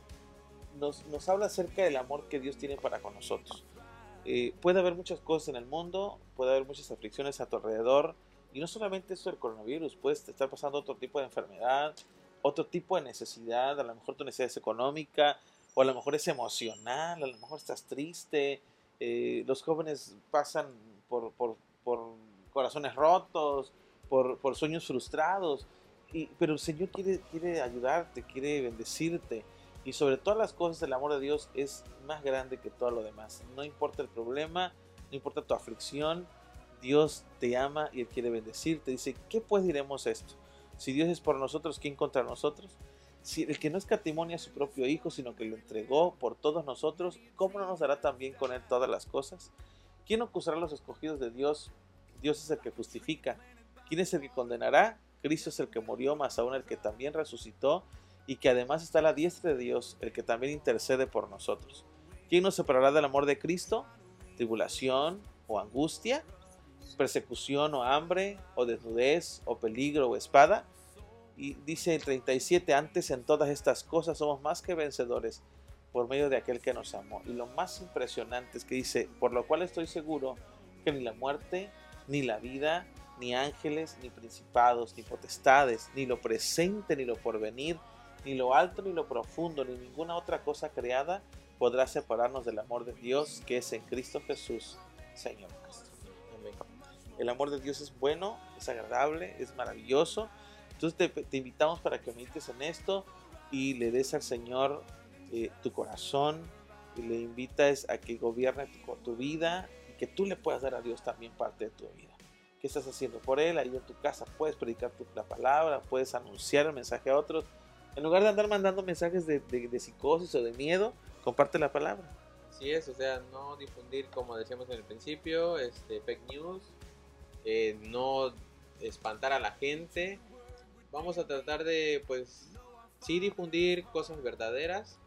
nos, nos, habla acerca del amor que Dios tiene para con nosotros. Eh, puede haber muchas cosas en el mundo, puede haber muchas aflicciones a tu alrededor, y no solamente eso del coronavirus, puedes estar pasando otro tipo de enfermedad, otro tipo de necesidad, a lo mejor tu necesidad es económica, o a lo mejor es emocional, a lo mejor estás triste, eh, los jóvenes pasan por, por, por corazones rotos, por, por sueños frustrados. Y, pero el Señor quiere, quiere ayudarte, quiere bendecirte. Y sobre todas las cosas el amor de Dios es más grande que todo lo demás. No importa el problema, no importa tu aflicción, Dios te ama y Él quiere bendecirte. Dice, ¿qué pues diremos esto? Si Dios es por nosotros, ¿quién contra nosotros? Si el que no escatimonia a su propio Hijo, sino que lo entregó por todos nosotros, ¿cómo no nos dará también con Él todas las cosas? ¿Quién acusará a los escogidos de Dios? Dios es el que justifica. ¿Quién es el que condenará? Cristo es el que murió, más aún el que también resucitó y que además está a la diestra de Dios, el que también intercede por nosotros. ¿Quién nos separará del amor de Cristo? ¿Tribulación o angustia? ¿Persecución o hambre? ¿O desnudez? ¿O peligro o espada? Y dice el 37, antes en todas estas cosas somos más que vencedores por medio de aquel que nos amó. Y lo más impresionante es que dice, por lo cual estoy seguro que ni la muerte, ni la vida, ni ángeles, ni principados, ni potestades, ni lo presente, ni lo porvenir, ni lo alto, ni lo profundo, ni ninguna otra cosa creada podrá separarnos del amor de Dios que es en Cristo Jesús, Señor. El amor de Dios es bueno, es agradable, es maravilloso. Entonces te, invitamos para que medites en esto y le des al Señor eh, tu corazón y le invitas a que gobierne tu, tu vida que tú le puedas dar a Dios también parte de tu vida. ¿Qué estás haciendo por Él? Ahí en tu casa puedes predicar la palabra, puedes anunciar el mensaje a otros. En lugar de andar mandando mensajes de, de, psicosis o de miedo, comparte la palabra. Así es, o sea, no difundir, como decíamos en el principio, este, fake news, eh, no espantar a la gente. Vamos a tratar de, pues, sí difundir cosas verdaderas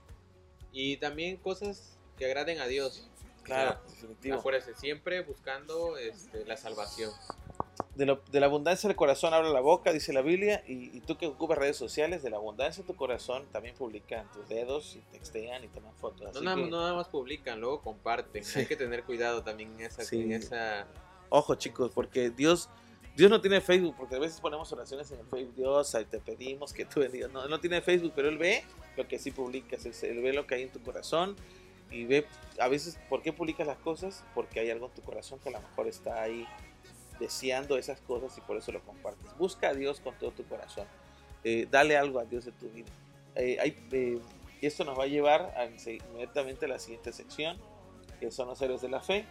y también cosas que agraden a Dios. Claro, definitivo. siempre buscando este, la salvación. De, de, la abundancia del corazón habla la boca, dice la Biblia, y, tú que ocupas redes sociales, de la abundancia de tu corazón también publican tus dedos y textean y toman fotos. No nada, más publican, luego comparten. Hay que tener cuidado también en esa, en esa... Ojo chicos, porque Dios... Dios no tiene Facebook, porque a veces ponemos oraciones en el Facebook, Dios, ahí te pedimos que tú bendigas. No, no tiene Facebook, pero Él ve lo que sí publicas, Él ve lo que hay en tu corazón y ve a veces por qué publicas las cosas, porque hay algo en tu corazón que a lo mejor está ahí deseando esas cosas y por eso lo compartes. Busca a Dios con todo tu corazón. Eh, dale algo a Dios de tu vida. Eh, eh, y esto nos va a llevar a, inmediatamente a la siguiente sección, que son los héroes de la fe.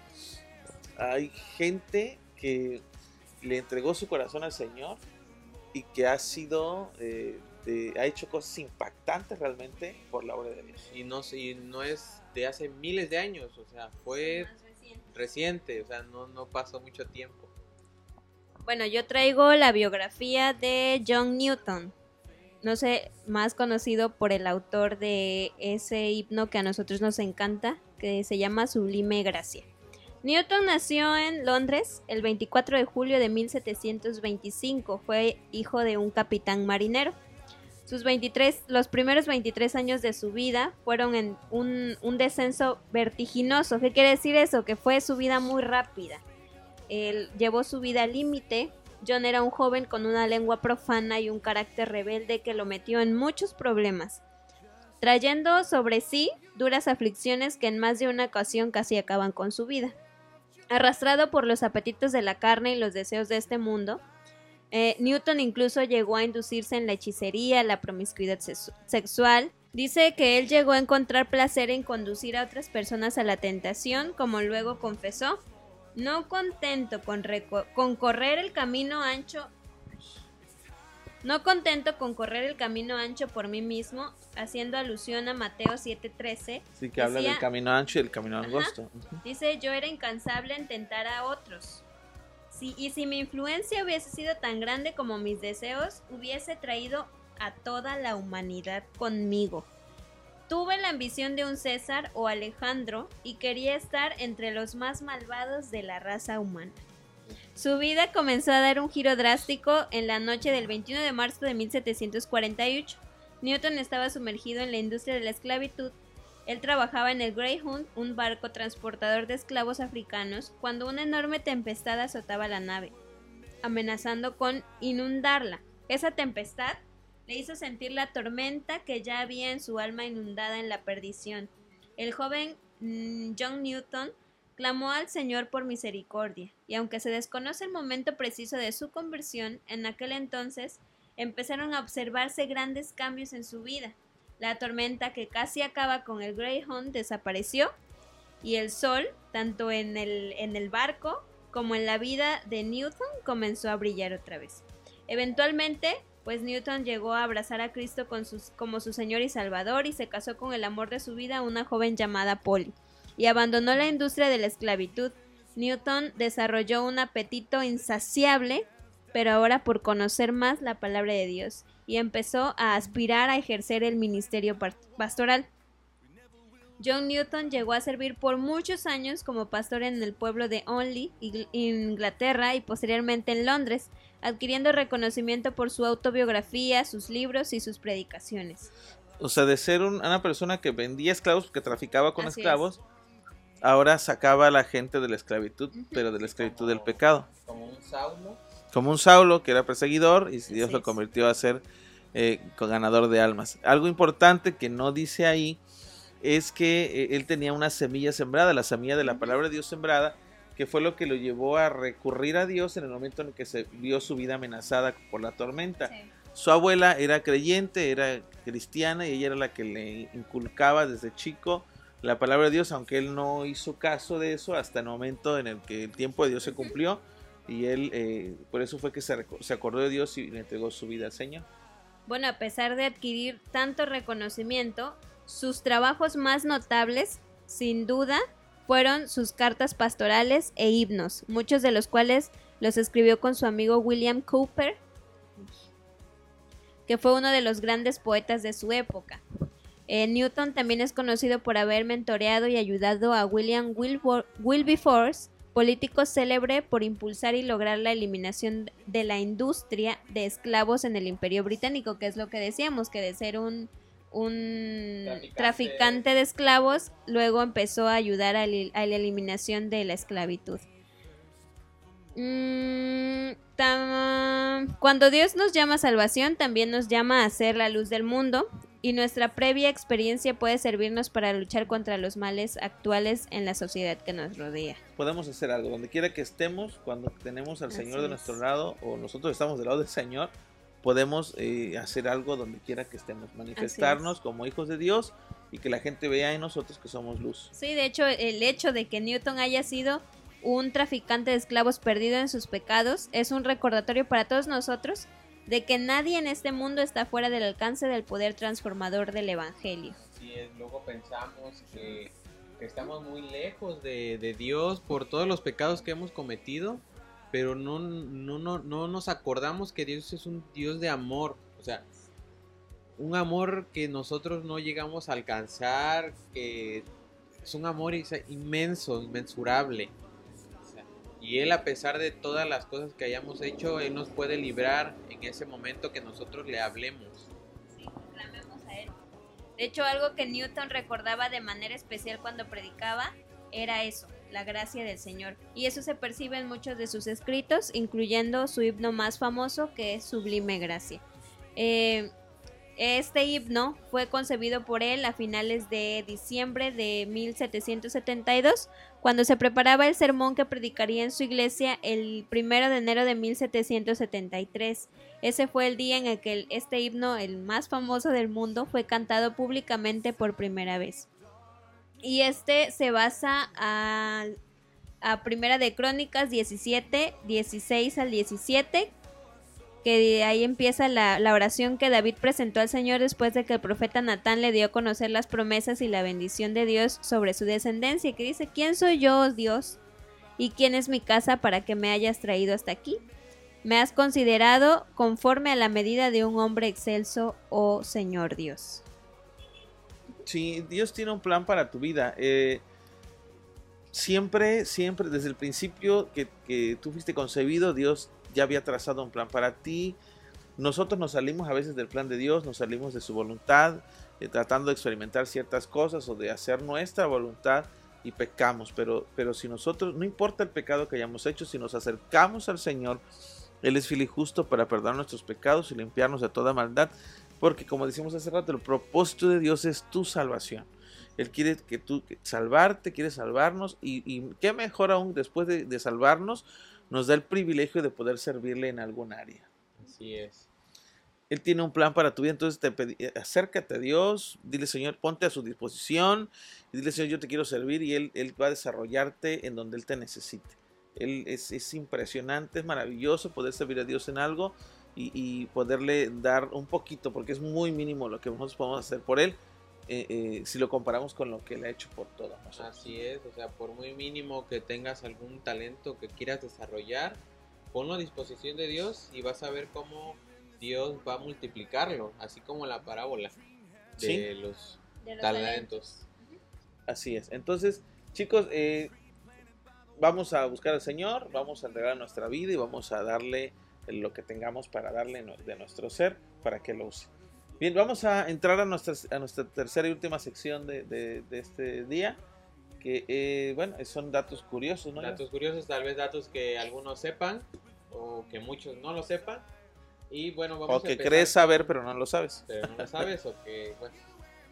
Hay gente que le entregó su corazón al Señor y que ha sido, ha hecho cosas impactantes realmente por la obra de Dios. Y no, y no es de hace miles de años, o sea, fue reciente. o sea, no, no pasó mucho tiempo. Bueno, yo traigo la biografía de John Newton. No sé, más conocido por el autor de ese himno que a nosotros nos encanta, que se llama Sublime Gracia. Newton nació en Londres el 24 de julio de 1725. Fue hijo de un capitán marinero. Sus 23, los primeros 23 años de su vida fueron en un, un descenso vertiginoso. ¿Qué quiere decir eso? Que fue su vida muy rápida. Él llevó su vida al límite. John era un joven con una lengua profana y un carácter rebelde que lo metió en muchos problemas, trayendo sobre sí duras aflicciones que en más de una ocasión casi acaban con su vida. Arrastrado por los apetitos de la carne y los deseos de este mundo, eh, Newton incluso llegó a inducirse en la hechicería, la promiscuidad sexual. Dice que él llegó a encontrar placer en conducir a otras personas a la tentación, como luego confesó. No contento con, con correr el camino ancho, no contento con correr el camino ancho por mí mismo, haciendo alusión a Mateo 7:13, Sí, que habla del camino ancho y el camino angosto. Dice, yo era incansable en tentar a otros. Si, y si mi influencia hubiese sido tan grande como mis deseos, hubiese traído a toda la humanidad conmigo. Tuve la ambición de un César o Alejandro y quería estar entre los más malvados de la raza humana. Su vida comenzó a dar un giro drástico en la noche del 21 de marzo de 1748. Newton estaba sumergido en la industria de la esclavitud él trabajaba en el Greyhound, un barco transportador de esclavos africanos, cuando una enorme tempestad azotaba la nave, amenazando con inundarla. Esa tempestad le hizo sentir la tormenta que ya había en su alma inundada en la perdición. El joven mm, John Newton clamó al Señor por misericordia, y aunque se desconoce el momento preciso de su conversión, en aquel entonces empezaron a observarse grandes cambios en su vida. La tormenta que casi acaba con el Greyhound desapareció y el sol, tanto en el, en el barco como en la vida de Newton, comenzó a brillar otra vez. Eventualmente, pues Newton llegó a abrazar a Cristo con sus- como su Señor y Salvador y se casó con el amor de su vida, una joven llamada Polly, y abandonó la industria de la esclavitud. Newton desarrolló un apetito insaciable, pero ahora por conocer más la palabra de Dios, y empezó a aspirar a ejercer el ministerio pastoral. John Newton llegó a servir por muchos años como pastor en el pueblo de Only, Ing- Inglaterra, y posteriormente en Londres, adquiriendo reconocimiento por su autobiografía, sus libros y sus predicaciones. O sea, de ser un- una persona que vendía esclavos, que traficaba con Así esclavos, ahora sacaba a la gente de la esclavitud, pero de la esclavitud del pecado. Como un Saulo. Como un Saulo que era perseguidor y Dios lo convirtió a ser eh, ganador de almas. Algo importante que no dice ahí es que eh, él tenía una semilla sembrada, la semilla de la palabra de Dios sembrada, que fue lo que lo llevó a recurrir a Dios en el momento en el que se vio su vida amenazada por la tormenta. Su abuela era creyente, era cristiana y ella era la que le inculcaba desde chico la palabra de Dios, aunque él no hizo caso de eso hasta el momento en el que el tiempo de Dios se cumplió y él eh, por eso fue que se, se acordó de Dios y le entregó su vida al Señor. Bueno, a pesar de adquirir tanto reconocimiento, sus trabajos más notables, sin duda, fueron sus cartas pastorales e himnos, muchos de los cuales los escribió con su amigo William Cowper, que fue uno de los grandes poetas de su época. Eh, Newton también es conocido por haber mentoreado y ayudado a William Wilbur- Wilberforce, político célebre por impulsar y lograr la eliminación de la industria de esclavos en el Imperio Británico, que es lo que decíamos, que de ser un, un Traficante. traficante. de esclavos, luego empezó a ayudar a, li- a la eliminación de la esclavitud. Mm, tam- cuando Dios nos llama a salvación, también nos llama a ser la luz del mundo y nuestra previa experiencia puede servirnos para luchar contra los males actuales en la sociedad que nos rodea. Podemos hacer algo, donde quiera que estemos, cuando tenemos al Así Señor de es. nuestro lado o nosotros estamos del lado del Señor, podemos eh, hacer algo donde quiera que estemos, manifestarnos como hijos de Dios y que la gente vea en nosotros que somos luz. Sí, de hecho, el hecho de que Newton haya sido un traficante de esclavos perdido en sus pecados es un recordatorio para todos nosotros de que nadie en este mundo está fuera del alcance del poder transformador del Evangelio. Es, luego pensamos que, estamos muy lejos de, de Dios por todos los pecados que hemos cometido, pero no, no, no, no nos acordamos que Dios es un Dios de amor, o sea, un amor que nosotros no llegamos a alcanzar, que es un amor inmenso, inmensurable. Y Él, a pesar de todas las cosas que hayamos hecho, Él nos puede librar en ese momento que nosotros le hablemos. Sí, clamemos a Él. De hecho, algo que Newton recordaba de manera especial cuando predicaba era eso, la gracia del Señor. Y eso se percibe en muchos de sus escritos, incluyendo su himno más famoso, que es Sublime Gracia. Eh, este himno fue concebido por él a finales de diciembre de 1772, cuando se preparaba el sermón que predicaría en su iglesia el primero de enero de 1773. Ese fue el día en el que este himno, el más famoso del mundo, fue cantado públicamente por primera vez. Y este se basa a, a Primera de Crónicas 17, 16 al 17, que de ahí empieza la, oración que David presentó al Señor después de que el profeta Natán le dio a conocer las promesas y la bendición de Dios sobre su descendencia, que dice, ¿quién soy yo, Dios? ¿Y quién es mi casa para que me hayas traído hasta aquí? Me has considerado conforme a la medida de un hombre excelso, oh Señor Dios. Sí, Dios tiene un plan para tu vida. Eh, siempre, siempre, desde el principio que, que tú fuiste concebido, Dios ya había trazado un plan para ti. Nosotros nos salimos a veces del plan de Dios, nos salimos de su voluntad, eh, tratando de experimentar ciertas cosas o de hacer nuestra voluntad y pecamos. Pero, pero si nosotros, no importa el pecado que hayamos hecho, si nos acercamos al Señor, Él es fiel y justo para perdonar nuestros pecados y limpiarnos de toda maldad. Porque como decimos hace rato, el propósito de Dios es tu salvación. Él quiere que tú salvarte, quiere salvarnos y, y qué mejor aún después de, de salvarnos nos da el privilegio de poder servirle en algún área. Así es. Él tiene un plan para tu vida, entonces te pedí, acércate a Dios, dile Señor, ponte a su disposición, y dile Señor, yo te quiero servir y Él, él va a desarrollarte en donde Él te necesite. Él es, es impresionante, es maravilloso poder servir a Dios en algo y, y, poderle dar un poquito, porque es muy mínimo lo que nosotros podemos hacer por Él, eh, eh, si lo comparamos con lo que Él ha hecho por nosotros. Así es, o sea, por muy mínimo que tengas algún talento que quieras desarrollar, ponlo a disposición de Dios y vas a ver cómo Dios va a multiplicarlo, así como la parábola de, ¿Sí? los, De los talentos. Así es. Entonces, chicos, eh, vamos a buscar al Señor, vamos a entregar nuestra vida y vamos a darle lo que tengamos para darle de nuestro ser para que lo use. Bien, vamos a entrar a nuestra, a nuestra tercera y última sección de, de, de este día, que eh, bueno, son datos curiosos, ¿no? Datos curiosos, tal vez datos que algunos sepan o que muchos no lo sepan. Y bueno, vamos o que a crees saber, pero no lo sabes. pero no lo sabes, o que bueno,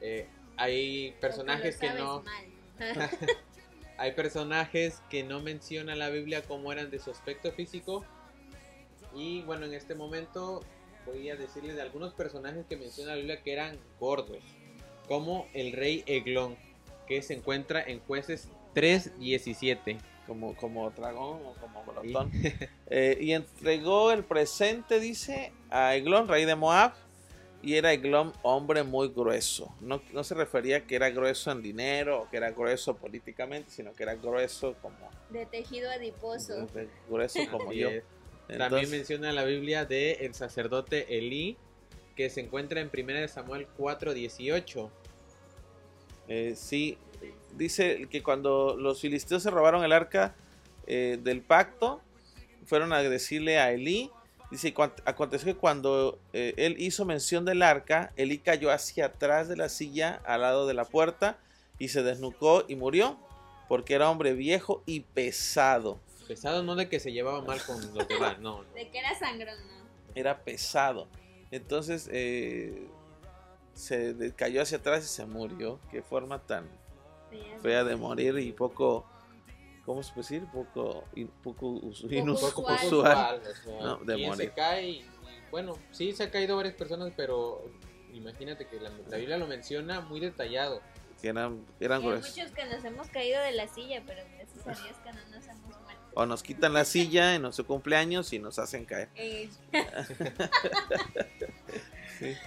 eh, hay personajes que no... hay personajes que no menciona la Biblia cómo eran de su aspecto físico. Y bueno, en este momento voy a decirles de algunos personajes que menciona la Biblia que eran gordos. Como el rey Eglón, que se encuentra en jueces 3.17. Como, como dragón o como glotón. eh, y entregó el presente, dice, a Eglón, rey de Moab. Y era Eglón hombre muy grueso. No, no se refería a que era grueso en dinero o que era grueso políticamente, sino que era grueso como... De tejido adiposo. de- grueso como yo. También menciona la Biblia de el sacerdote Elí, que se encuentra en 1 Samuel 4.18. eh, sí, dice que cuando los filisteos se robaron el arca eh, del pacto, fueron a decirle a Elí, dice, "Cuant- aconteció que cuando eh, él hizo mención del arca, Elí cayó hacia atrás de la silla al lado de la puerta y se desnucó y murió, porque era hombre viejo y pesado. Pesado no de que se llevaba mal con los demás, no. no. De que era sangrón, ¿no? Era pesado. Entonces eh, se cayó hacia atrás y se murió. Qué forma tan fea de morir y poco, ¿cómo se puede decir? Poco, in- poco, us- Poco inus- usual. usual. o sea, No, de y morir. se cae y, bueno, sí se ha caído varias personas, pero imagínate que la, la Biblia lo menciona muy detallado. Que eran, eran hay gruesos. muchos que nos hemos caído de la silla, pero gracias a Dios que no nos muerto. O nos quitan la silla en nuestro cumpleaños y nos hacen caer.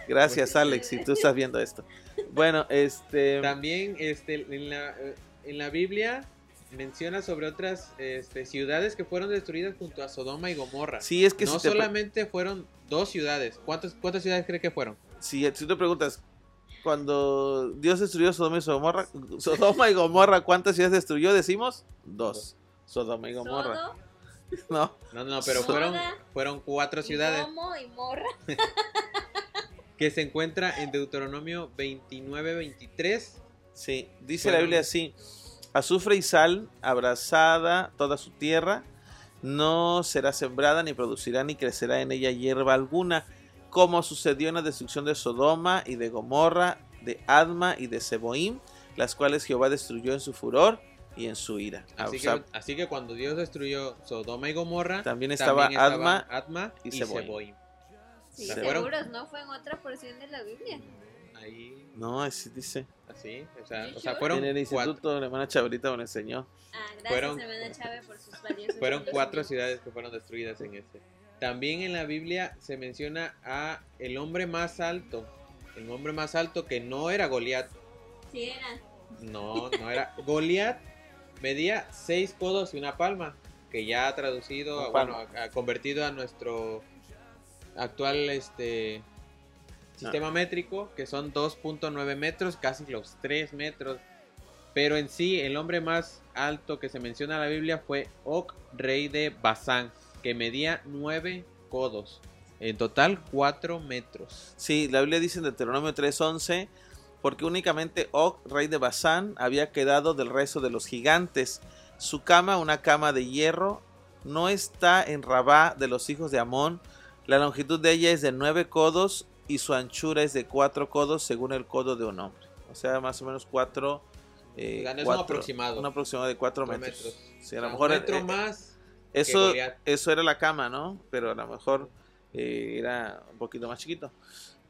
Gracias, Alex, si tú estás viendo esto. Bueno, este. También este, en, la, en la Biblia menciona sobre otras este, ciudades que fueron destruidas junto a Sodoma y Gomorra. Sí, es que no si, te, pre- solamente fueron dos ciudades. ¿Cuántas, ¿Cuántas ciudades cree que fueron? si, si tú te preguntas, cuando Dios destruyó Sodoma y Gomorra, Sodoma y Gomorra, ¿cuántas ciudades destruyó? Decimos dos. Sodoma y Gomorra. Sodo, No, No, no, pero Soda, fueron, fueron cuatro ciudades. Y morra. que se encuentra en Deuteronomio 29-23. sí, dice Fueron- la Biblia así, azufre y sal, abrazada toda su tierra, no será sembrada, ni producirá, ni crecerá en ella hierba alguna, como sucedió en la destrucción de Sodoma y de Gomorra, de Adma y de Seboim, las cuales Jehová destruyó en su furor y en su ira. Ah, Así, o sea, que, así que cuando Dios destruyó Sodoma y Gomorra, También estaba Adma Adma y y, Seboim. Seboim. Sí, ¿Se seguros, ¿no? Fue en otra porción de la Biblia. Ahí, no, así dice. así, o sea, ¿Sí, o sea fueron en el cuatro, instituto, la hermana Chabrita me lo enseñó. Ah, gracias, Fueron- hermana Chávez, por sus valiosos fueron cuatro ciudades que fueron destruidas en este. También en la Biblia se menciona a el hombre más alto, el hombre más alto que no era Goliat, Sí, era. no, no era Goliat, medía seis codos y una palma, que ya ha traducido, bueno, ha convertido a nuestro actual este sistema métrico, que son 2.9 metros, casi los 3 metros. Pero en sí, el hombre más alto que se menciona en la Biblia fue Og, rey de Basán, que medía 9 codos. En total, 4 metros. Sí, la Biblia dice en Deuteronomio 3:11, porque únicamente Og, rey de Basán, había quedado del resto de los gigantes. Su cama, una cama de hierro, no está en Rabá de los hijos de Amón. La longitud de ella es de nueve codos y su anchura es de cuatro codos según el codo de un hombre. O sea, más o menos cuatro... eh, es un aproximado. Un aproximado de cuatro Cuatro metros. metros. Sí, a lo mejor... un metro eh, más. eso, eso era la cama, ¿no? Pero a lo mejor eh, era un poquito más chiquito.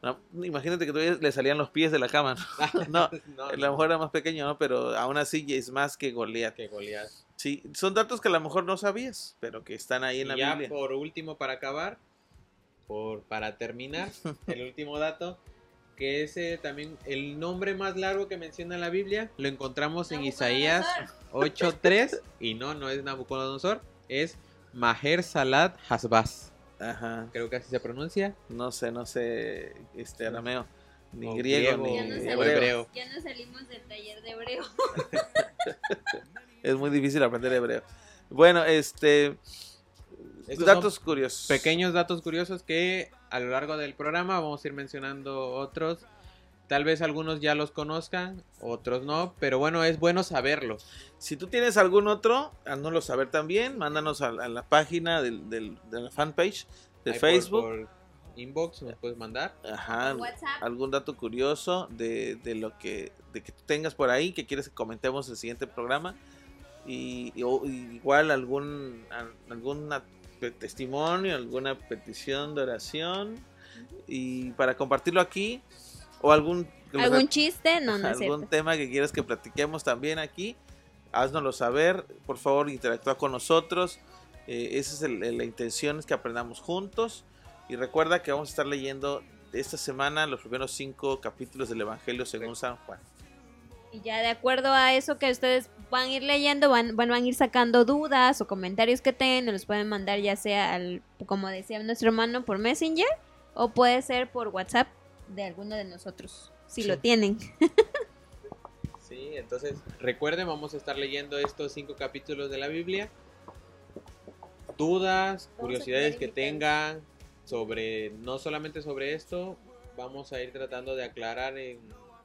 No, imagínate que todavía le salían los pies de la cama, ¿no? no, No, a lo mejor era más pequeño, ¿no? Pero aún así es más que Goliat. que Goliat. Sí, son datos que a lo mejor no sabías, pero que están ahí en la y ya Biblia. por último, para acabar, por, para terminar, el último dato, que ese también, el nombre más largo que menciona la Biblia, lo encontramos en Isaías 8.3, y no, no es Nabucodonosor, es Maher Salat Hasbaz. Ajá. Creo que así se pronuncia. No sé, no sé, este arameo, ni O griego, griego, ni Ya no, o salimos, hebreo. hebreo. ya no salimos del taller de hebreo. Es muy difícil aprender hebreo. Bueno, este Estos datos curiosos. Pequeños datos curiosos que a lo largo del programa vamos a ir mencionando otros. Tal vez algunos ya los conozcan, otros no, pero bueno, es bueno saberlo. Si tú tienes algún otro, háznoslo saber también. Mándanos a, a la página del, del- de la fanpage de Ahí por- Facebook. Por, inbox nos puedes mandar. Ajá. WhatsApp. Algún dato curioso de, de lo que, de que tengas por ahí que quieres que comentemos en el siguiente programa. Y, y- o- y igual algún al- pe- testimonio, alguna petición de oración. Y para compartirlo aquí. O algún, ¿Algún chiste? No, no algún tema que quieras que platiquemos también aquí, haznoslo saber. Por favor, interactúa con nosotros. Eh, esa es el- la intención, es que aprendamos juntos. Y recuerda que vamos a estar leyendo esta semana los primeros cinco capítulos del Evangelio según San Juan. Y ya de acuerdo a eso que ustedes van a ir leyendo, van, van, van a ir sacando dudas o comentarios que tengan, nos los pueden mandar ya sea al, como decía nuestro hermano, por Messenger o puede ser por WhatsApp de alguno de nosotros, si Sí. lo tienen. Sí, entonces recuerden, vamos a estar leyendo estos cinco capítulos de la Biblia. Dudas, curiosidades que tengan sobre, no solamente sobre esto, vamos a ir tratando de aclarar en,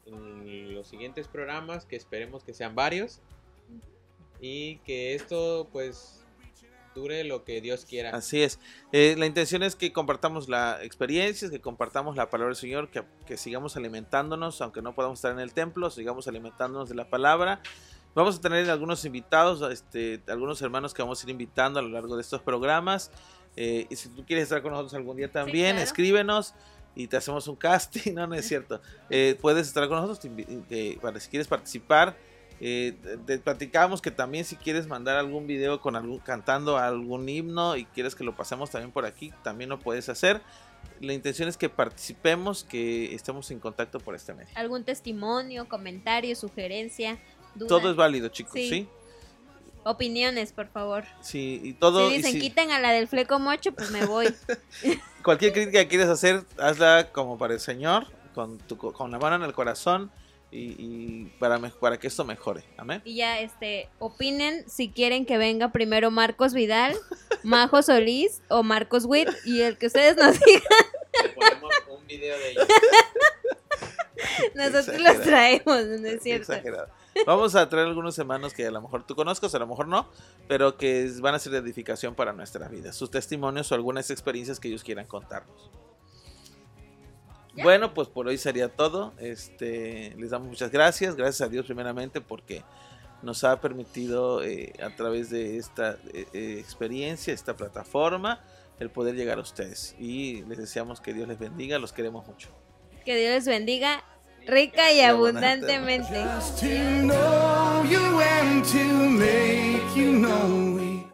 en los siguientes programas, que esperemos que sean varios. Y que esto pues dure lo que Dios quiera. Así es. Eh, la intención es que compartamos la experiencia, que compartamos la palabra del Señor, que, que sigamos alimentándonos, aunque no podamos estar en el templo, sigamos alimentándonos de la palabra. Vamos a tener algunos invitados, este, algunos hermanos que vamos a ir invitando a lo largo de estos programas. Eh, y si tú quieres estar con nosotros algún día también, claro. escríbenos y te hacemos un casting. No, no es cierto. Eh, puedes estar con nosotros te eh, para si quieres participar. Eh, te- platicamos que también si quieres mandar algún video con algún cantando algún himno y quieres que lo pasemos también por aquí, también lo puedes hacer. La intención es que participemos, que estemos en contacto por este medio. Algún testimonio, comentario, sugerencia, duda, Todo es válido, chicos, Sí. ¿sí? opiniones, por favor. Sí, y todo. si y dicen si- quiten a la del fleco mocho, pues me voy. cualquier crítica que quieras hacer, hazla como para el Señor, con, tu, co- con la mano en el corazón y, y para, me- para que esto mejore. Amén. y ya, este, opinen si quieren que venga primero Marcos Vidal Majo Solís o Marcos Witt y el que ustedes nos digan, Le ponemos un video de ellos. nosotros Exagerado. los traemos, ¿no es cierto? exagerado. Vamos a traer algunos hermanos que a lo mejor tú conozcas, a lo mejor no, pero que van a ser de edificación para nuestra vida. Sus testimonios o algunas experiencias que ellos quieran contarnos. Bueno, pues por hoy sería todo. Este, les damos muchas gracias. Gracias a Dios primeramente porque nos ha permitido eh, a través de esta eh, eh, experiencia, esta plataforma, el poder llegar a ustedes. Y les deseamos que Dios les bendiga. Los queremos mucho. Que Dios les bendiga rica y Y abundantemente.